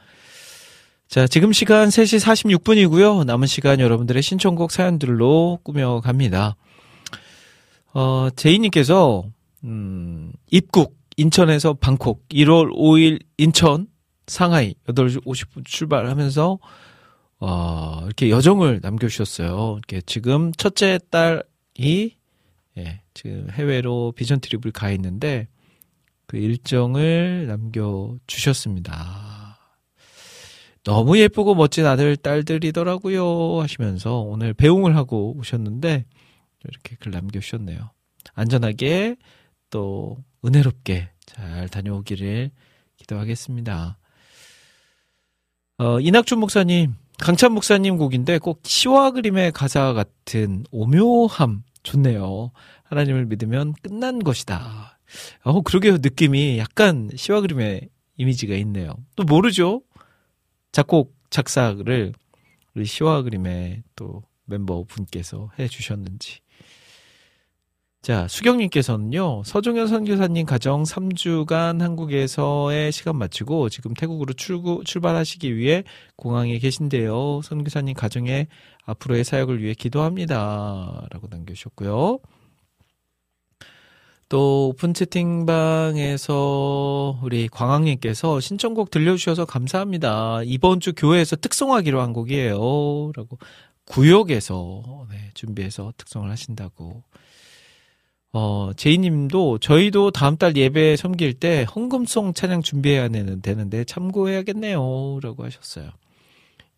자, 지금 시간 3시 46분이고요. 남은 시간 여러분들의 신청곡 사연들로 꾸며갑니다. 어, 제이님께서, 음, 입국, 인천에서 방콕, 1월 5일 인천, 상하이, 8시 50분 출발하면서, 어, 이렇게 여정을 남겨주셨어요. 이렇게 지금 첫째 딸이, 예, 지금 해외로 비전 트립을 가 있는데, 그 일정을 남겨 주셨습니다. 너무 예쁘고 멋진 아들, 딸들이더라고요. 하시면서 오늘 배웅을 하고 오셨는데, 이렇게 글 남겨 주셨네요. 안전하게 또 은혜롭게 잘 다녀오기를 기도하겠습니다. 어, 이낙준 목사님, 강찬 목사님 곡인데 꼭 시와 그림의 가사 같은 오묘함 좋네요. 하나님을 믿으면 끝난 것이다. 어, 그러게요. 느낌이 약간 시와 그림의 이미지가 있네요. 또 모르죠? 작곡, 작사를 우리 시와 그림의 또 멤버 분께서 해 주셨는지. 자, 수경님께서는요, 서종현 선교사님 가정 3주간 한국에서의 시간 마치고 지금 태국으로 출구, 출발하시기 위해 공항에 계신데요. 선교사님 가정의 앞으로의 사역을 위해 기도합니다. 라고 남겨주셨고요. 또 오픈 채팅방에서 우리 광학님께서 신청곡 들려주셔서 감사합니다. 이번 주 교회에서 특송하기로 한 곡이에요. 라고 구역에서 네, 준비해서 특송을 하신다고. 어, 제이님도 저희도 다음 달 예배 섬길 때 헌금송 찬양 준비해야 되는- 되는데 참고해야겠네요. 라고 하셨어요.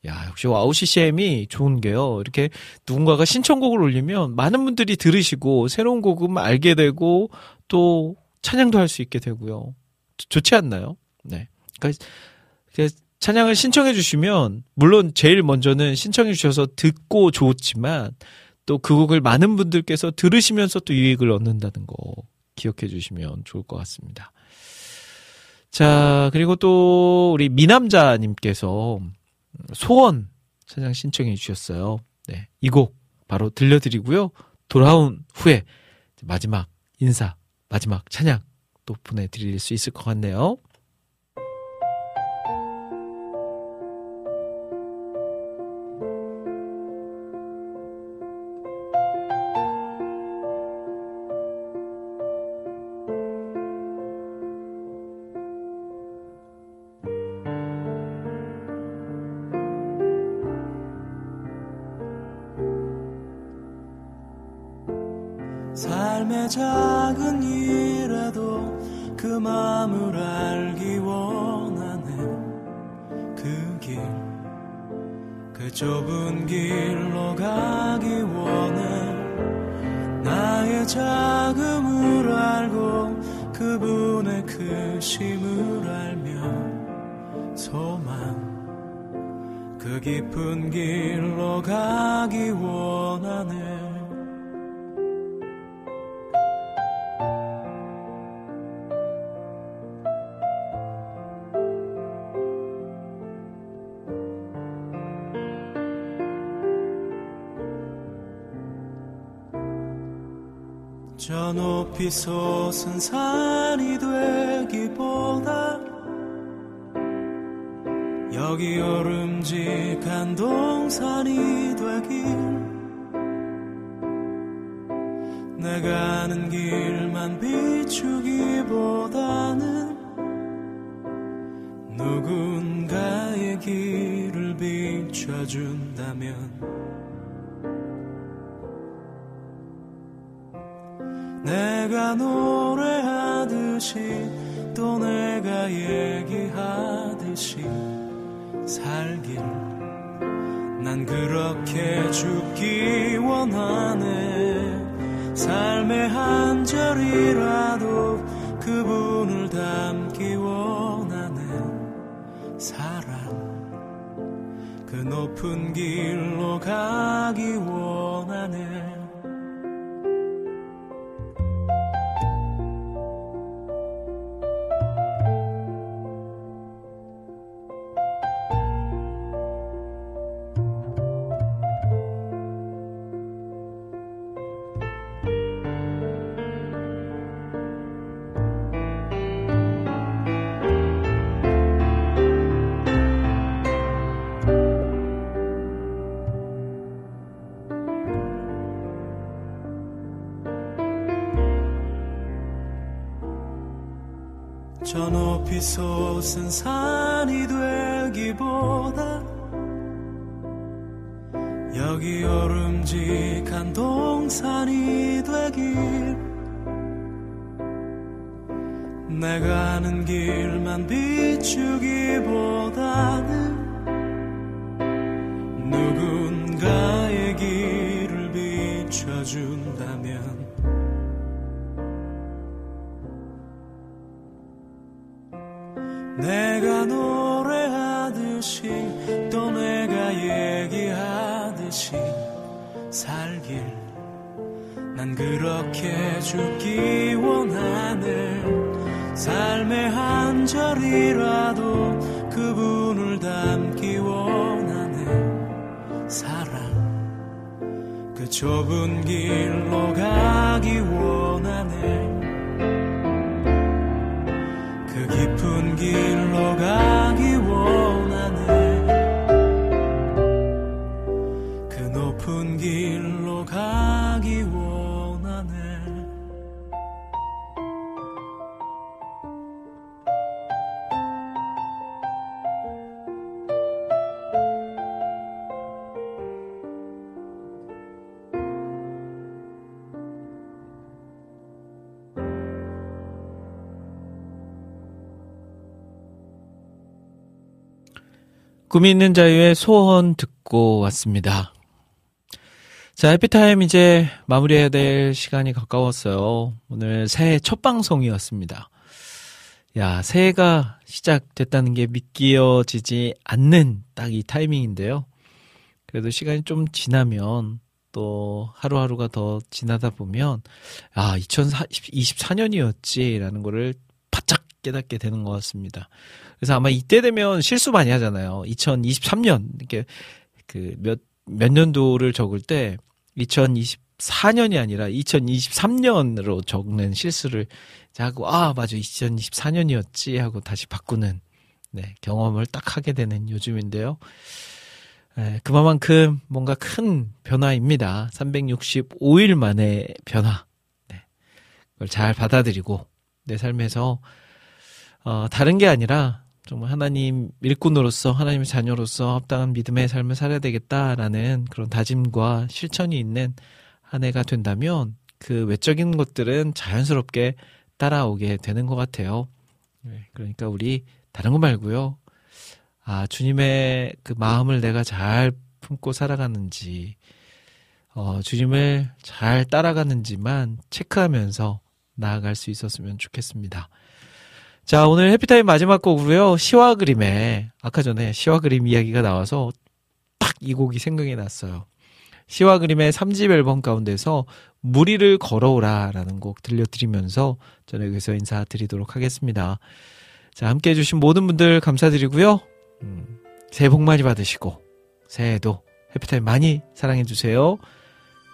야, 역시 WOW CCM이 좋은 게요. 이렇게 누군가가 신청곡을 올리면 많은 분들이 들으시고 새로운 곡은 알게 되고 또 찬양도 할 수 있게 되고요. 좋- 좋지 않나요? 네. 그러니까 그 찬양을 신청해 주시면 물론 제일 먼저는 신청해 주셔서 듣고 좋지만 또 그 곡을 많은 분들께서 들으시면서 또 유익을 얻는다는 거 기억해 주시면 좋을 것 같습니다. 자, 그리고 또 우리 미남자님께서 소원 찬양 신청해 주셨어요. 네. 이 곡 바로 들려드리고요. 돌아온 후에 마지막 인사, 마지막 찬양 또 보내드릴 수 있을 것 같네요.
내가 노래하듯이 또 내가 얘기하듯이 살길. 난 그렇게 죽기 원하네. 삶의 한 절이라도 그분을 담기 원하네. 사랑. 그 좁은 길로 가기 원
꿈이 있는 자유의 소원 듣고 왔습니다. 자, 해피타임 이제 마무리해야 될 시간이 가까웠어요. 오늘 새해 첫 방송이었습니다. 야, 새해가 시작됐다는 게 믿기어지지 않는 딱 이 타이밍인데요. 그래도 시간이 좀 지나면 또 하루하루가 더 지나다 보면 아, 2024년이었지라는 거를 바짝 깨닫게 되는 것 같습니다. 그래서 아마 이때 되면 실수 많이 하잖아요. 2023년 이렇게 그몇몇 년도를 적을 때 2024년이 아니라 2023년으로 적는 실수를 하고 아 맞아 2024년이었지 하고 다시 바꾸는 네, 경험을 딱 하게 되는 요즘인데요. 에, 그만큼 뭔가 큰 변화입니다. 365일 만의 변화. 네, 그걸 잘 받아들이고 내 삶에서 어, 다른 게 아니라 정말 하나님 일꾼으로서 하나님의 자녀로서 합당한 믿음의 삶을 살아야 되겠다라는 그런 다짐과 실천이 있는 한 해가 된다면 그 외적인 것들은 자연스럽게 따라오게 되는 것 같아요. 네, 그러니까 우리 다른 거 말고요. 아, 주님의 그 마음을 내가 잘 품고 살아가는지, 어, 주님을 잘 따라가는지만 체크하면서 나아갈 수 있었으면 좋겠습니다. 자, 오늘 해피타임 마지막 곡으로요. 시와 그림에 아까 전에 시와 그림 이야기가 나와서 딱 이 곡이 생각이 났어요. 시와 그림의 3집 앨범 가운데서 무리를 걸어오라라는 곡 들려드리면서 저는 여기서 인사드리도록 하겠습니다. 자, 함께 해주신 모든 분들 감사드리고요. 음, 새해 복 많이 받으시고 새해에도 해피타임 많이 사랑해주세요.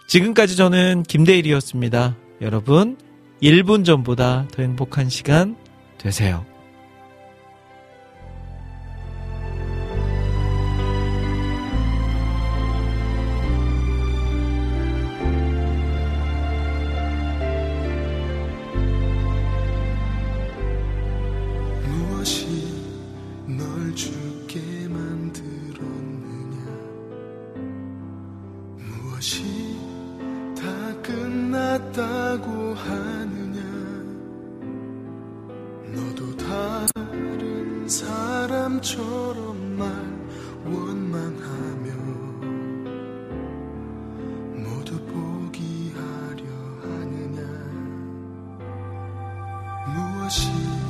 지금까지 저는 김대일이었습니다. 여러분, 1분 전보다 더 행복한 시간 되세요.
무